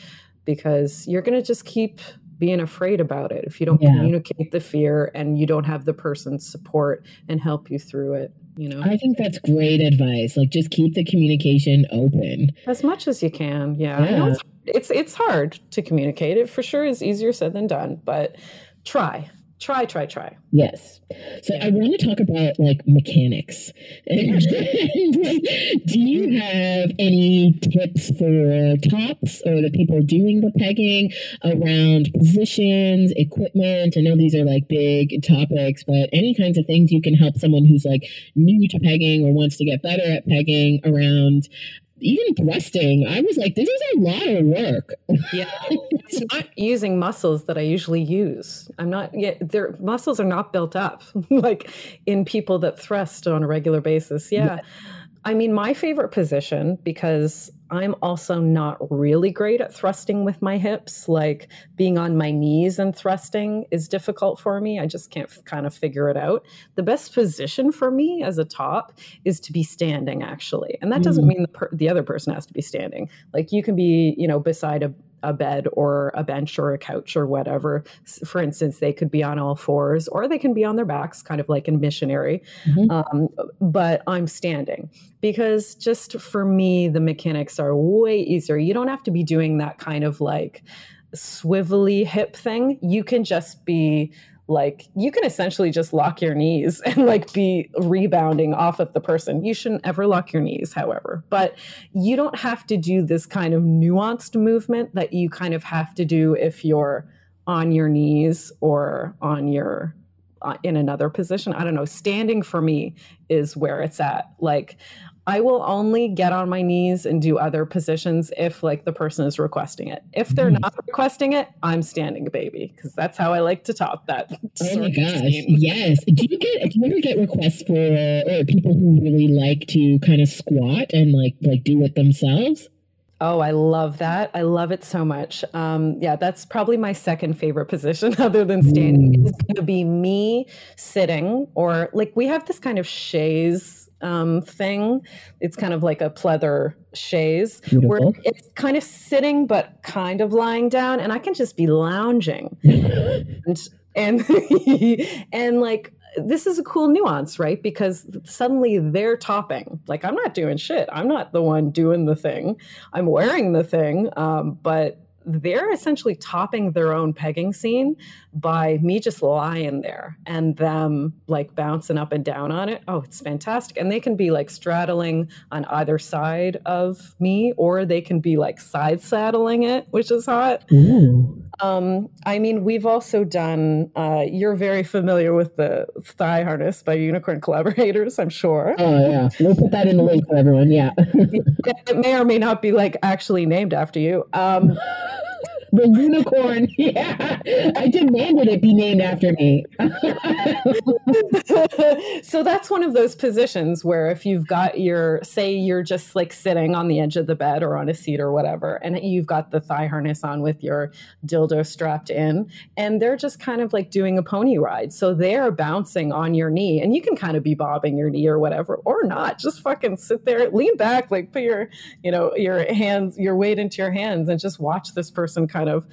because you're going to just keep being afraid about it. If you don't yeah. communicate the fear and you don't have the person's support and help you through it you know? I think that's great advice. Like just keep the communication open. As much as you can yeah, yeah. I know it's, it's it's hard to communicate. It for sure is easier said than done but try try try try. Yes. So i want to talk about like mechanics. Do you have any tips for tops or the people doing the pegging around positions equipment? I know these are like big topics but any kinds of things you can help someone who's like new to pegging or wants to get better at pegging around even thrusting, I was like, this is a lot of work. yeah. It's not using muscles that I usually use. I'm not yet their muscles are not built up like in people that thrust on a regular basis. Yeah. yeah. I mean, my favorite position, because I'm also not really great at thrusting with my hips, like being on my knees and thrusting is difficult for me. I just can't f- kind of figure it out. The best position for me as a top is to be standing, actually. And that doesn't mm. mean the, per- the other person has to be standing. Like you can be, you know, beside a, a bed or a bench or a couch or whatever. For instance, they could be on all fours or they can be on their backs, kind of like in missionary. Mm-hmm. Um, but I'm standing because just for me, the mechanics are way easier. You don't have to be doing that kind of like swivelly hip thing. You can just be like you can essentially just lock your knees and like be rebounding off of the person. You shouldn't ever lock your knees, however, but you don't have to do this kind of nuanced movement that you kind of have to do if you're on your knees or on your uh, in another position. I don't know. Standing for me is where it's at. Like I will only get on my knees and do other positions if like the person is requesting it. If they're Nice. not requesting it, I'm standing baby because that's how I like to top that. Oh my gosh! Yes. Do you get? Do you ever get requests for or people who really like to kind of squat and like like do it themselves? Oh, I love that. I love it so much. Um, yeah, that's probably my second favorite position other than standing Mm. is going to be me sitting or like we have this kind of chaise um, thing. It's kind of like a pleather chaise. Where it's kind of sitting but kind of lying down and I can just be lounging. And and and like this is a cool nuance right? Because suddenly they're topping. Like i'm not doing shit. I'm not the one doing the thing. I'm wearing the thing um, but they're essentially topping their own pegging scene by me just lying there and them like bouncing up and down on it oh it's fantastic and they can be like straddling on either side of me or they can be like side saddling it which is hot um, I mean, we've also done. Uh, you're very familiar with the thigh harness by Unicorn Collaborators, I'm sure. Oh yeah. We'll put that in the link for everyone. Yeah. It may or may not be like actually named after you. Um, the unicorn. Yeah. I demanded it be named after me. so that's one of those positions where if you've got your, say, you're just like sitting on the edge of the bed or on a seat or whatever, and you've got the thigh harness on with your dildo strapped in, and they're just kind of like doing a pony ride. So they're bouncing on your knee, and you can kind of be bobbing your knee or whatever, or not. Just fucking sit there, lean back, like put your, you know, your hands, your weight into your hands, and just watch this person kind of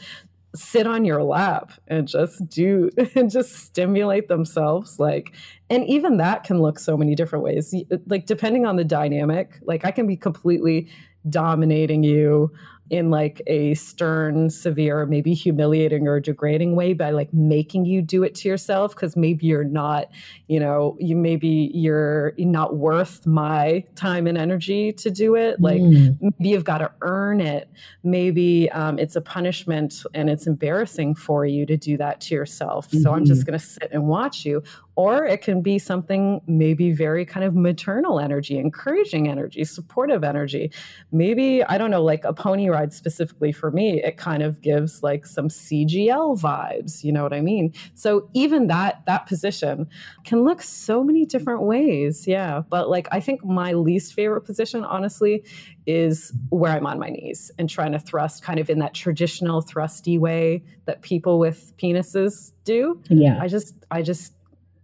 sit on your lap and just do and just stimulate themselves like and even that can look so many different ways. Like depending on the dynamic like i can be completely dominating you in like a stern severe maybe humiliating or degrading way by like making you do it to yourself because maybe you're not you know you maybe you're not worth my time and energy to do it. Like Mm. maybe you've got to earn it. Maybe um, it's a punishment and it's embarrassing for you to do that to yourself. So i'm just going to sit and watch you or it can be something maybe very kind of maternal energy encouraging energy supportive energy. Maybe i don't know like a pony ride specifically for me it kind of gives like some cgl vibes you know what i mean? So even that that position can look so many different ways yeah. But like i think my least favorite position honestly is where i'm on my knees and trying to thrust kind of in that traditional thrusty way that people with penises do. Yeah. i just i just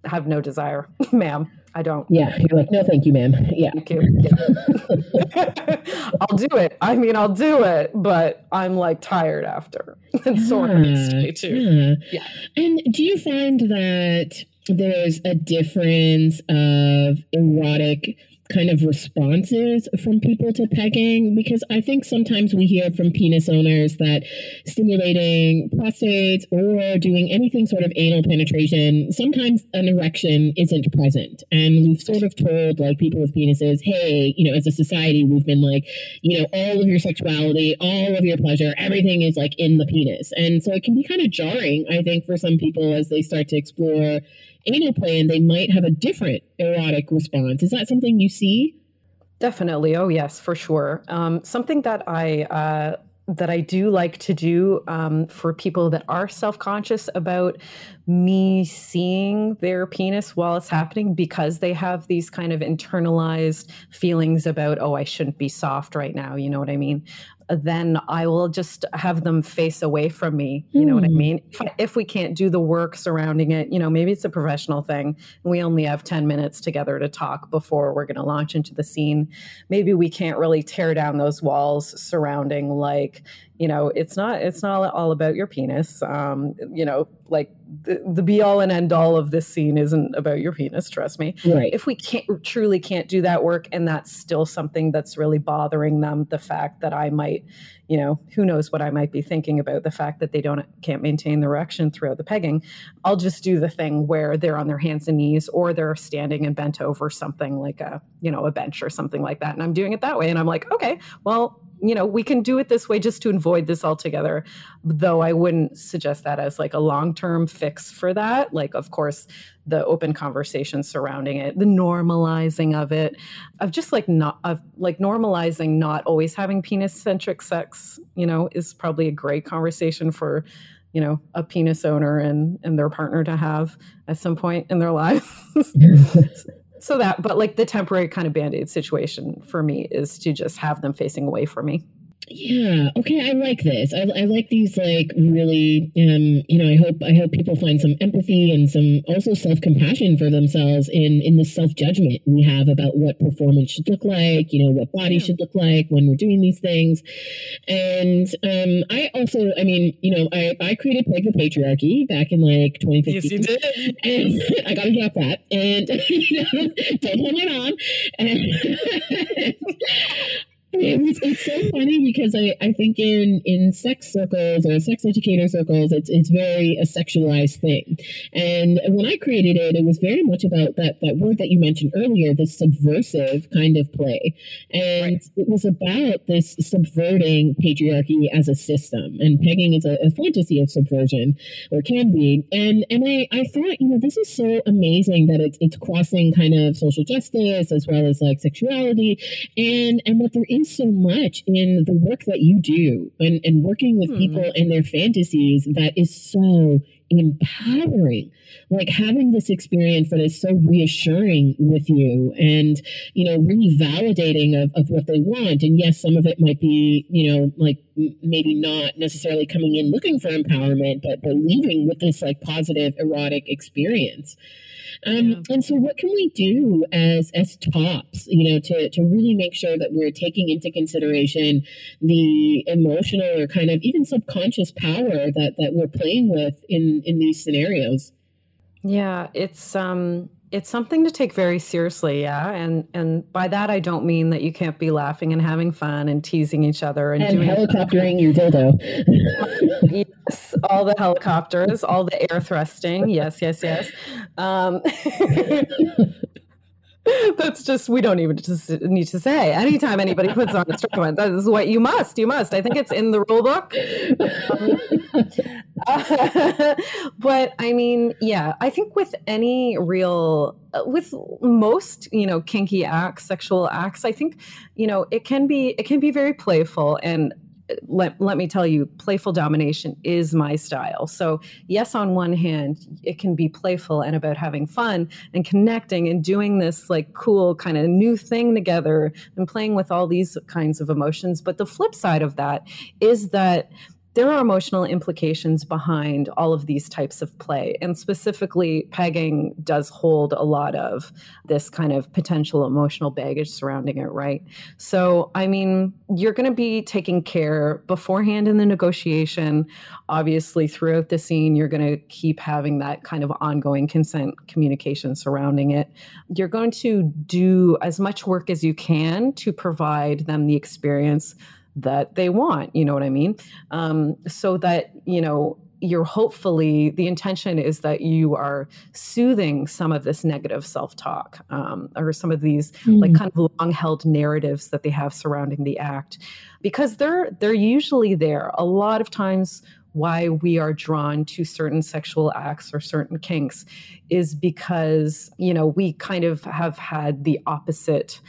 have no desire ma'am i don't Yeah. You're like, no, thank you, ma'am. Yeah. Thank you. Yeah. I'll do it. I mean, I'll do it, but I'm like tired after. and sore Yeah, too. yeah. Yeah. And do you find that there's a difference of erotic kind of responses from people to pegging? Because I think sometimes we hear from penis owners that stimulating prostates or doing anything sort of anal penetration, sometimes an erection isn't present. And we've sort of told like people with penises, hey, you know, as a society, we've been like, you know, all of your sexuality, all of your pleasure, everything is like in the penis. And so it can be kind of jarring, I think, for some people as they start to explore anal play and they might have a different erotic response. Is that something you see? Definitely. Oh, yes, for sure. Um, something that I uh, that I do like to do um, for people that are self conscious about me seeing their penis while it's happening because they have these kind of internalized feelings about oh I shouldn't be soft right now. You know what I mean? Then I will just have them face away from me. You know what I Hmm. mean? If, if we can't do the work surrounding it, you know, maybe it's a professional thing we only have 10 minutes together to talk before we're going to launch into the scene maybe we can't really tear down those walls surrounding like you know it's not it's not all about your penis. Um you know like the, the be all and end all of this scene isn't about your penis trust me. Right. if we can't truly can't do that work and that's still something that's really bothering them the fact that i might you know who knows what i might be thinking about the fact that they don't can't maintain the erection throughout the pegging. I'll just do the thing where they're on their hands and knees or they're standing and bent over something like a you know a bench or something like that and i'm doing it that way and i'm like okay well you know, we can do it this way just to avoid this altogether. Though I wouldn't suggest that as like a long term fix for that. Like, of course, the open conversation surrounding it, the normalizing of it, of just like not of like normalizing not always having penis centric sex, you know, is probably a great conversation for you know a penis owner and and their partner to have at some point in their lives so that but like the temporary kind of band-aid situation for me is to just have them facing away from me yeah. Okay. I like this. I, I like these like really. Um. You know. I hope. I hope people find some empathy and some also self compassion for themselves in in the self judgment we have about what performance should look like. You know what body yeah. should look like when we're doing these things. And um. I also. I mean. You know. I I created Peg the Patriarchy back in like 2015. Yes, you did. And I gotta drop that. And you know, don't hold it on. And it's, it's so funny because I, I think in, in sex circles or sex educator circles, it's it's very a sexualized thing. And when I created it, it was very much about that, that word that you mentioned earlier, this subversive kind of play. And right. it was about this subverting patriarchy as a system. And pegging is a, a fantasy of subversion, or can be. And and I, I thought, you know, this is so amazing that it's it's crossing kind of social justice as well as like sexuality and and that there is so much in the work that you do and, and working with hmm. people and their fantasies that is so empowering. Like having this experience that is so reassuring with you and you know really validating of, of what they want. And yes some of it might be you know like maybe not necessarily coming in looking for empowerment but leaving with this like positive erotic experience um, yeah. And so, what can we do as as tops, you know, to to really make sure that we're taking into consideration the emotional or kind of even subconscious power that that we're playing with in in these scenarios? Yeah, it's um it's something to take very seriously yeah and and by that i don't mean that you can't be laughing and having fun and teasing each other and, and doing helicoptering your dildo yes all the helicopters all the air thrusting yes yes yes um, That's just we don't even just need to say. Anytime anybody puts on a instrument, that is what you must. You must. I think it's in the rule book. Uh, but I mean, yeah, I think with any real, uh, with most you know kinky acts, sexual acts, I think you know it can be it can be very playful and let, let me tell you, playful domination is my style. So, yes, on one hand, it can be playful and about having fun and connecting and doing this like cool kind of new thing together and playing with all these kinds of emotions. But the flip side of that is that there are emotional implications behind all of these types of play. And specifically, pegging does hold a lot of this kind of potential emotional baggage surrounding it, right? So, I mean, you're going to be taking care beforehand in the negotiation. Obviously, throughout the scene, you're going to keep having that kind of ongoing consent communication surrounding it. You're going to do as much work as you can to provide them the experience that they want. You know what I mean? Um, so that, you know, you're hopefully the intention is that you are soothing some of this negative self-talk um, or some of these mm. like kind of long-held narratives that they have surrounding the act because they're they're usually there a lot of times why we are drawn to certain sexual acts or certain kinks is because you know we kind of have had the opposite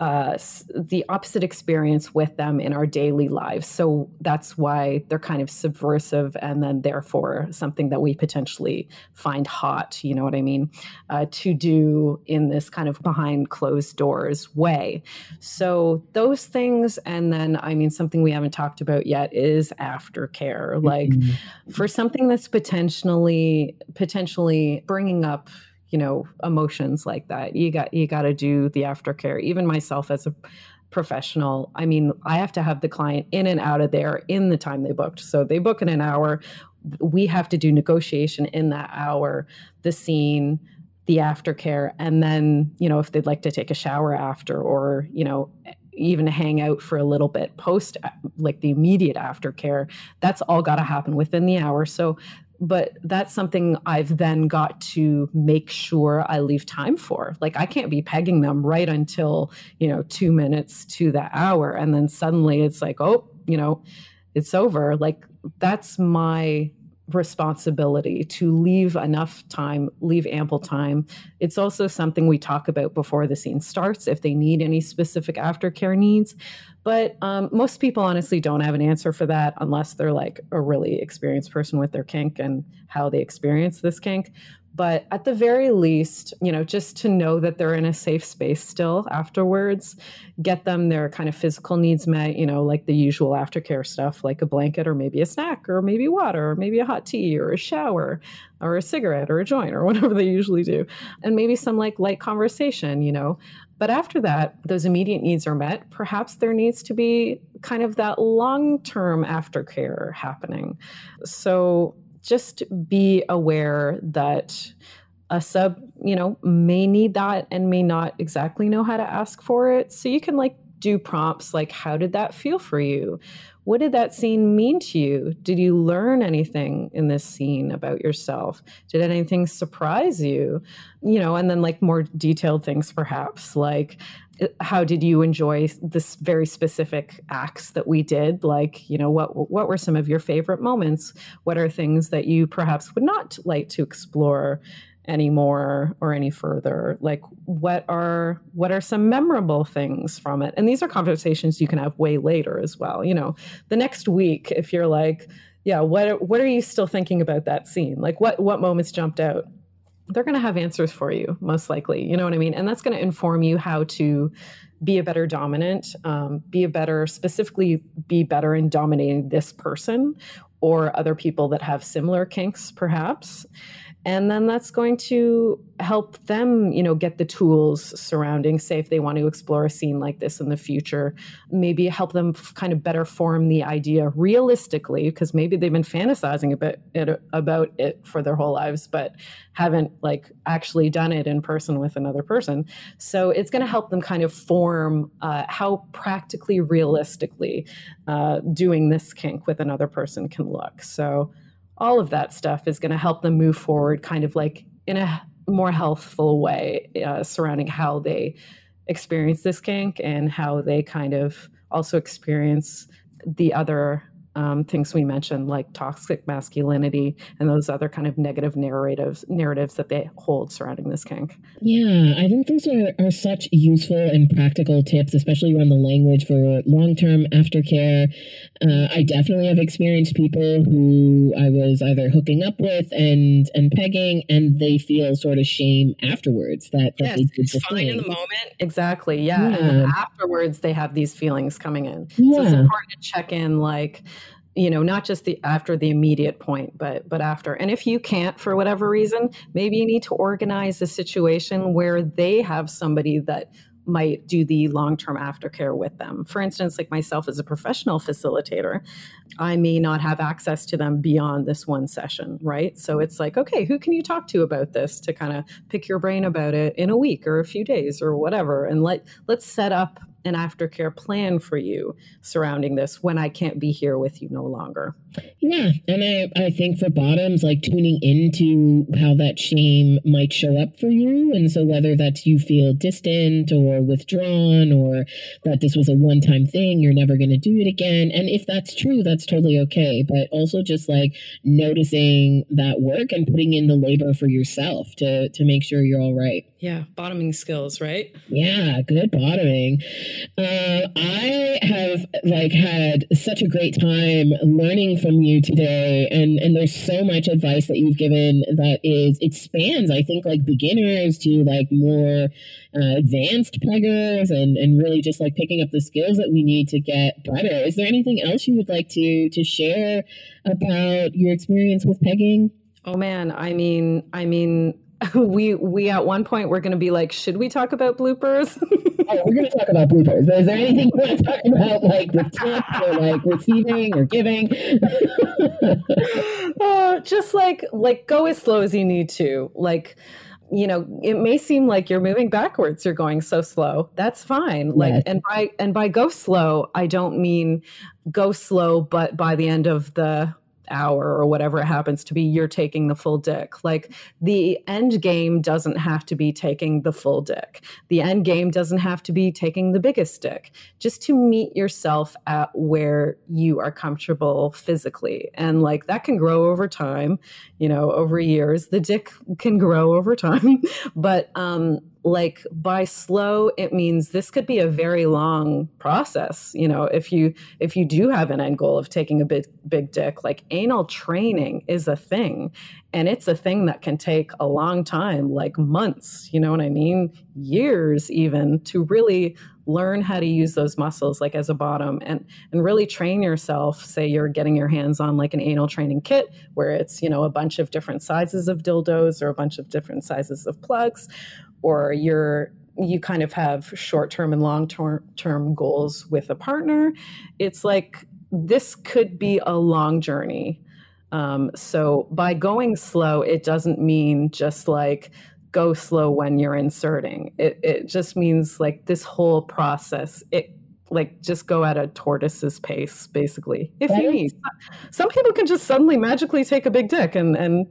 uh, the opposite experience with them in our daily lives. So that's why they're kind of subversive and then therefore something that we potentially find hot, you know what I mean, uh, to do in this kind of behind closed doors way. So those things. And then, I mean, something we haven't talked about yet is aftercare. Like mm-hmm. for something that's potentially, potentially bringing up you know emotions like that. You got you got to do the aftercare. Even myself as a professional i mean i have to have the client in and out of there in the time they booked. So they book in an hour. We have to do negotiation in that hour the scene the aftercare and then you know if they'd like to take a shower after or you know even hang out for a little bit post like the immediate aftercare that's all got to happen within the hour. So but that's something I've then got to make sure I leave time for. Like I can't be pegging them right until, you know, 2 minutes to the hour and then suddenly it's like, "Oh, you know, it's over." Like that's my responsibility to leave enough time, leave ample time. It's also something we talk about before the scene starts if they need any specific aftercare needs. But um, most people honestly don't have an answer for that unless they're like a really experienced person with their kink and how they experience this kink. But at the very least, you know, just to know that they're in a safe space still afterwards, get them their kind of physical needs met, you know, like the usual aftercare stuff, like a blanket or maybe a snack or maybe water or maybe a hot tea or a shower or a cigarette or a joint or whatever they usually do. And maybe some like light conversation, you know. But after that, those immediate needs are met. Perhaps there needs to be kind of that long term aftercare happening. So just be aware that a sub, you know, may need that and may not exactly know how to ask for it. So you can like do prompts like, how did that feel for you? What did that scene mean to you? Did you learn anything in this scene about yourself? Did anything surprise you? You know, and then like more detailed things perhaps, like how did you enjoy this very specific acts that we did? Like you know what what were some of your favorite moments? What are things that you perhaps would not like to explore anymore or any further? Like what are what are some memorable things from it? And these are conversations you can have way later as well you know? The next week if you're like yeah what what are you still thinking about that scene? Like what what moments jumped out they're going to have answers for you most likely you know what i mean? And that's going to inform you how to be a better dominant um, be a better specifically be better in dominating this person or other people that have similar kinks perhaps and then that's going to help them you know get the tools surrounding say if they want to explore a scene like this in the future maybe help them kind of better form the idea realistically because maybe they've been fantasizing a bit it, about it for their whole lives but haven't like actually done it in person with another person. So it's going to help them kind of form uh, how practically realistically uh, doing this kink with another person can look. So all of that stuff is going to help them move forward kind of like in a more healthful way uh, surrounding how they experience this kink and how they kind of also experience the other um, things we mentioned, like toxic masculinity and those other kind of negative narratives narratives that they hold surrounding this kink. Yeah, I think those are, are such useful and practical tips, especially around the language for long term aftercare. Uh, I definitely have experienced people who I was either hooking up with and and pegging, and they feel sort of shame afterwards that, that yes, they did it's the fine thing. in the moment. Exactly. Yeah. Yeah. And afterwards, they have these feelings coming in. So it's important to check in, like, you know, not just the after the immediate point, but but after. And if you can't for whatever reason, maybe you need to organize a situation where they have somebody that might do the long-term aftercare with them. For instance, like myself as a professional facilitator, I may not have access to them beyond this one session, right? So it's like, okay, who can you talk to about this to kind of pick your brain about it in a week or a few days or whatever and let let's set up an aftercare plan for you surrounding this when I can't be here with you no longer. Yeah, and I, I think for bottoms, like tuning into how that shame might show up for you. And so whether that's you feel distant or withdrawn or that this was a one time thing, you're never going to do it again. And if that's true, that's totally okay. But also just like noticing that work and putting in the labor for yourself to, to make sure you're all right. Yeah, bottoming skills, right? Yeah, good bottoming. Uh, I have like had such a great time learning from you today, and and there's so much advice that you've given that is it spans I think like beginners to like more uh, advanced peggers, and and really just like picking up the skills that we need to get better. Is there anything else you would like to to share about your experience with pegging? Oh man, I mean, I mean, we we at one point we're going to be like, should we talk about bloopers? Oh, we're going to talk about bloopers. Is there anything you want to talk about, like with tips or like receiving or giving? uh, just like like go as slow as you need to. Like you know, it may seem like you're moving backwards. You're going so slow. That's fine. Like Yes. and by and by go slow, I don't mean go slow, but by the end of the hour or whatever it happens to be, you're taking the full dick. Like the end game doesn't have to be taking the full dick. The end game doesn't have to be taking the biggest dick. Just to meet yourself at where you are comfortable physically. And like that can grow over time, you know, over years. The dick can grow over time. but um like by slow it means this could be a very long process you know if you if you do have an end goal of taking a big big dick like anal training is a thing. And it's a thing that can take a long time like months you know what i mean? Years even to really learn how to use those muscles like as a bottom and and really train yourself. Say you're getting your hands on like an anal training kit where it's you know a bunch of different sizes of dildos or a bunch of different sizes of plugs or you're you kind of have short-term and long-term goals with a partner it's like this could be a long journey. Um, so by going slow it doesn't mean just like go slow when you're inserting. It, it just means like this whole process it like just go at a tortoise's pace basically if right. you need some people can just suddenly magically take a big dick and and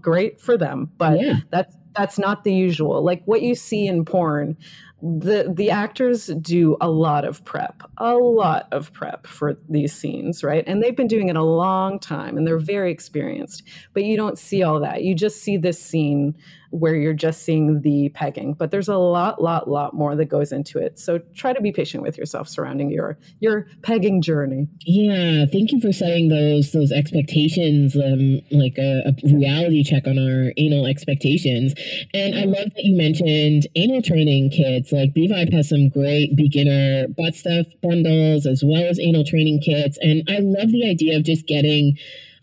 great for them but yeah. that's that's not the usual like what you see in porn the the actors do a lot of prep a lot of prep for these scenes right and they've been doing it a long time and they're very experienced but you don't see all that you just see this scene where you're just seeing the pegging but there's a lot lot lot more that goes into it. So try to be patient with yourself surrounding your your pegging journey. Yeah thank you for setting those those expectations um like a, a reality check on our anal expectations. And i love that you mentioned anal training kits. Like bvibe has some great beginner butt stuff bundles as well as anal training kits. And i love the idea of just getting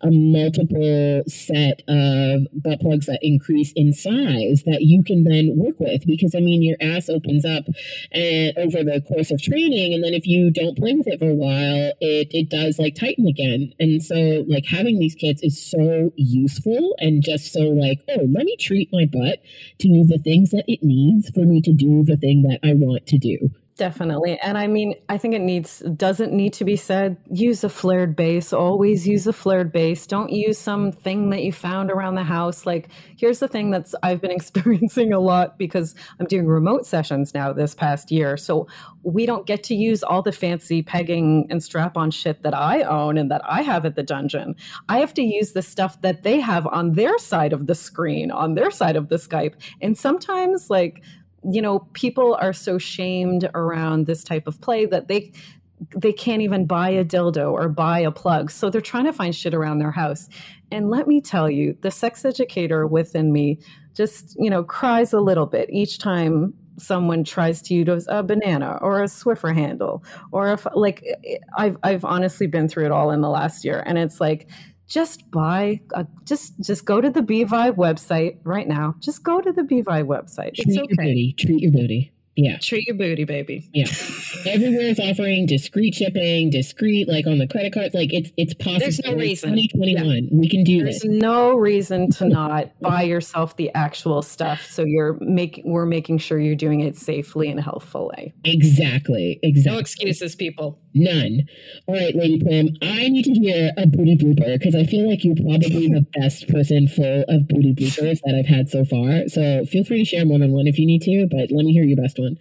a multiple set of butt plugs that increase in size that you can then work with. Because I mean your ass opens up and over the course of training and then if you don't play with it for a while it it does like tighten again. And so like having these kits is so useful and just so like oh let me treat my butt to the things that it needs for me to do the thing that I want to do Definitely. And I mean, I think it needs doesn't need to be said. Use a flared base. Always use a flared base. Don't use something that you found around the house. Like here's the thing that's I've been experiencing a lot because I'm doing remote sessions now this past year. So we don't get to use all the fancy pegging and strap-on shit that I own and that I have at the dungeon. I have to use the stuff that they have on their side of the screen, on their side of the Skype. And sometimes like you know, people are so shamed around this type of play that they they can't even buy a dildo or buy a plug. So they're trying to find shit around their house. And let me tell you, the sex educator within me just, you know, cries a little bit each time someone tries to use a banana or a Swiffer handle or if like I've I've honestly been through it all in the last year and it's like just buy a, just just go to the bvibe website right now just go to the bvibe website treat it's okay. your booty treat your booty yeah. Treat your booty, baby. Yeah. Everywhere is offering discreet shipping, discreet, like on the credit cards. Like it's it's possible. There's no reason. 2021. Yeah. We can do There's this. no reason to not buy yourself the actual stuff. So you're making we're making sure you're doing it safely and healthfully. Exactly. Exactly. No excuses, people. None. All right, Lady Pim, I need to hear a booty blooper because I feel like you're probably the best person full of booty bloopers that I've had so far. So feel free to share one on one if you need to, but let me hear your best one one.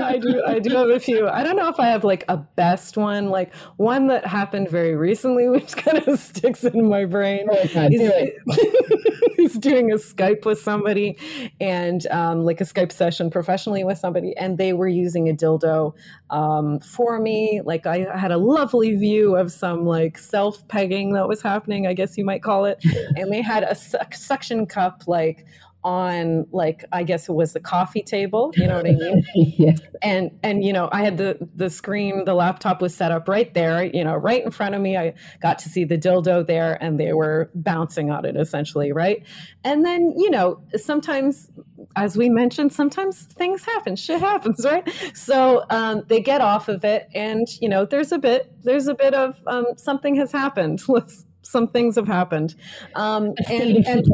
I do. I do have a few. I don't know if I have like a best one. Like one that happened very recently, which kind of sticks in my brain. Oh, God, he's, doing a Skype with somebody, and um, like a Skype session professionally with somebody, and they were using a dildo um, for me. Like I had a lovely view of some like self pegging that was happening. I guess you might call it, and they had a su- suction cup like on like I guess it was the coffee table, you know what I mean? yeah. And and you know, I had the the screen, the laptop was set up right there, you know, right in front of me. I got to see the dildo there and they were bouncing on it essentially, right? And then, you know, sometimes as we mentioned, sometimes things happen, shit happens, right? So um, they get off of it and you know, there's a bit there's a bit of um, something has happened. Let's some things have happened. Um, and, and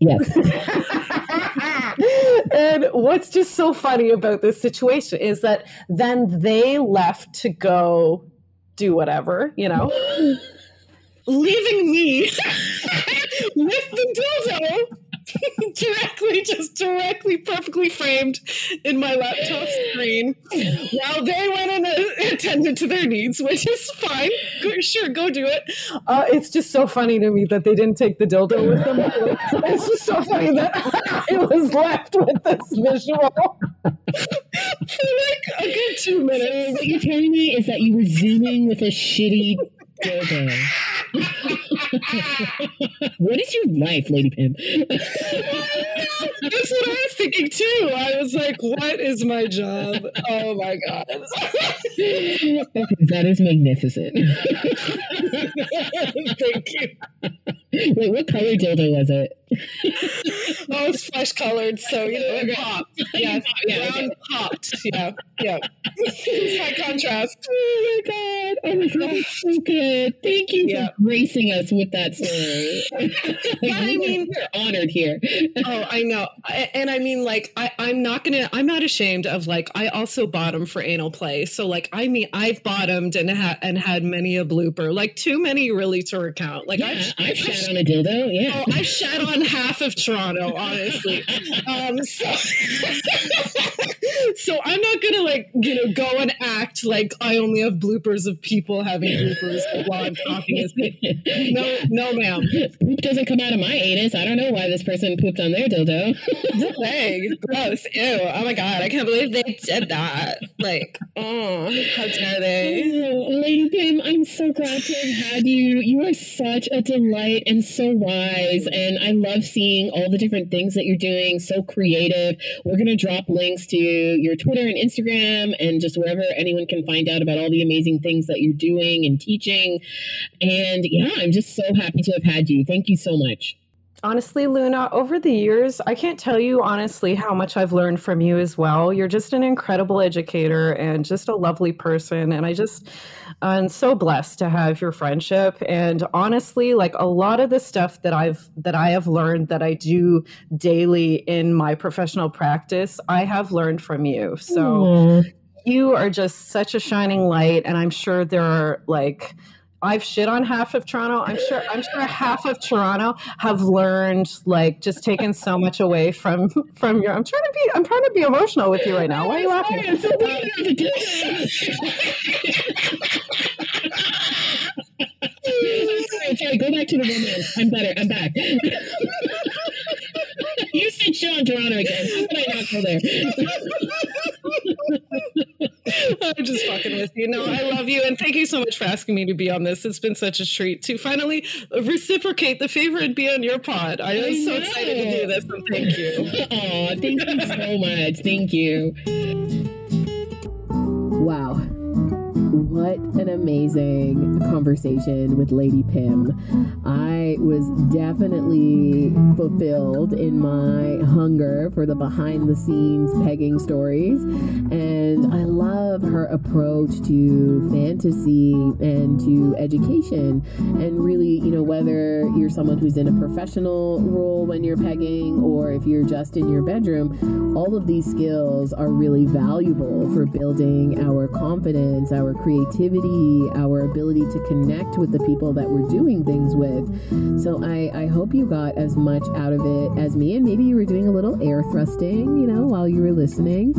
yes. and what's just so funny about this situation is that then they left to go do whatever, you know. leaving me with the dildo directly, just directly, perfectly framed in my laptop screen while they went and uh, attended to their needs, which is fine. Go, sure, go do it. Uh, it's just so funny to me that they didn't take the dildo with them. it's just so funny that I was left with this visual. For like a good two minutes. So what you're telling me is that you were zooming with a shitty dildo. what is your life, Lady Pim? That's what I was thinking too. I was like, what is my job? Oh my God. that is magnificent. Thank you. Wait, what color dildo was it? Oh, it's flesh colored, so you know it popped. Yeah, Yeah, brown popped. Yeah, yeah. it's high contrast. Oh my god! Oh my god, so good. Thank you Yeah. for gracing us with that story. I mean- we're honored here. Oh, I know. I, and I mean, like, I, I'm not gonna. I'm not ashamed of like. I also bottom for anal play. So like, I mean, I've bottomed and had and had many a blooper. Like too many really to recount. Like Yeah, I've, I've shat on a dildo. Yeah. Oh, I shat on half of Toronto, honestly. Um, so, so I'm not gonna like you know go and act like I only have bloopers of people having bloopers while I'm talking. No, no, ma'am. Poop doesn't come out of my anus. I don't know why this person pooped on their dildo. Way. Gross. Ew. Oh my god. I can't believe they did that. Like, oh, how dare they? Oh, Lady Pim, I'm so glad to have had you. You are such a delight and so wise. And I love seeing all the different things that you're doing, so creative. We're going to drop links to your Twitter and Instagram and just wherever anyone can find out about all the amazing things that you're doing and teaching. And yeah, I'm just so happy to have had you. Thank you so much. Honestly, Luna, over the years, I can't tell you honestly how much I've learned from you as well. You're just an incredible educator and just a lovely person. And I just, I'm so blessed to have your friendship. And honestly, like a lot of the stuff that I've, that I have learned that I do daily in my professional practice, I have learned from you. So, Aw. you are just such a shining light and i'm sure there are like i've shit on half of toronto i'm sure i'm sure half of toronto have learned like just taken so much away from from your i'm trying to be i'm trying to be emotional with you right now why are you laughing sorry, go back to the romance. I'm better. I'm back. you said show on Toronto again. How could I not go there? I'm just fucking with you. No, I love you. And thank you so much for asking me to be on this. It's been such a treat to finally reciprocate the favor and be on your pod. I am so excited to do this. And thank you. Aw, thank you so much. Thank you. Wow. What an amazing conversation with Lady Pim. I was definitely fulfilled in my hunger for the behind the scenes pegging stories. And I love her approach to fantasy and to education. And really, you know, whether you're someone who's in a professional role when you're pegging or if you're just in your bedroom, all of these skills are really valuable for building our confidence, our creativity, our ability to connect with the people that we're doing things with. So I, I hope you got as much out of it as me, and maybe you were doing a little air thrusting, you know, while you were listening.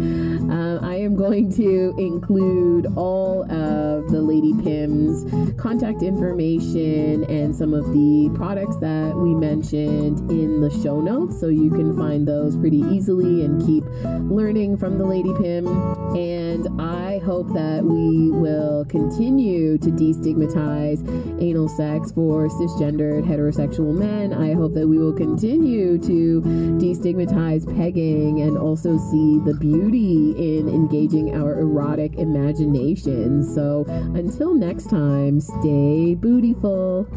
Uh, I am going to include all of the Lady Pim's contact information and some of the products that we mentioned in the show notes, so you can find those pretty easily and keep learning from the Lady Pim. And I hope that we will continue to destigmatize anal sex for cisgendered heterosexual men. I hope that we will continue to destigmatize pegging and also see the beauty in engaging our erotic imagination. So until next time, stay bootyful.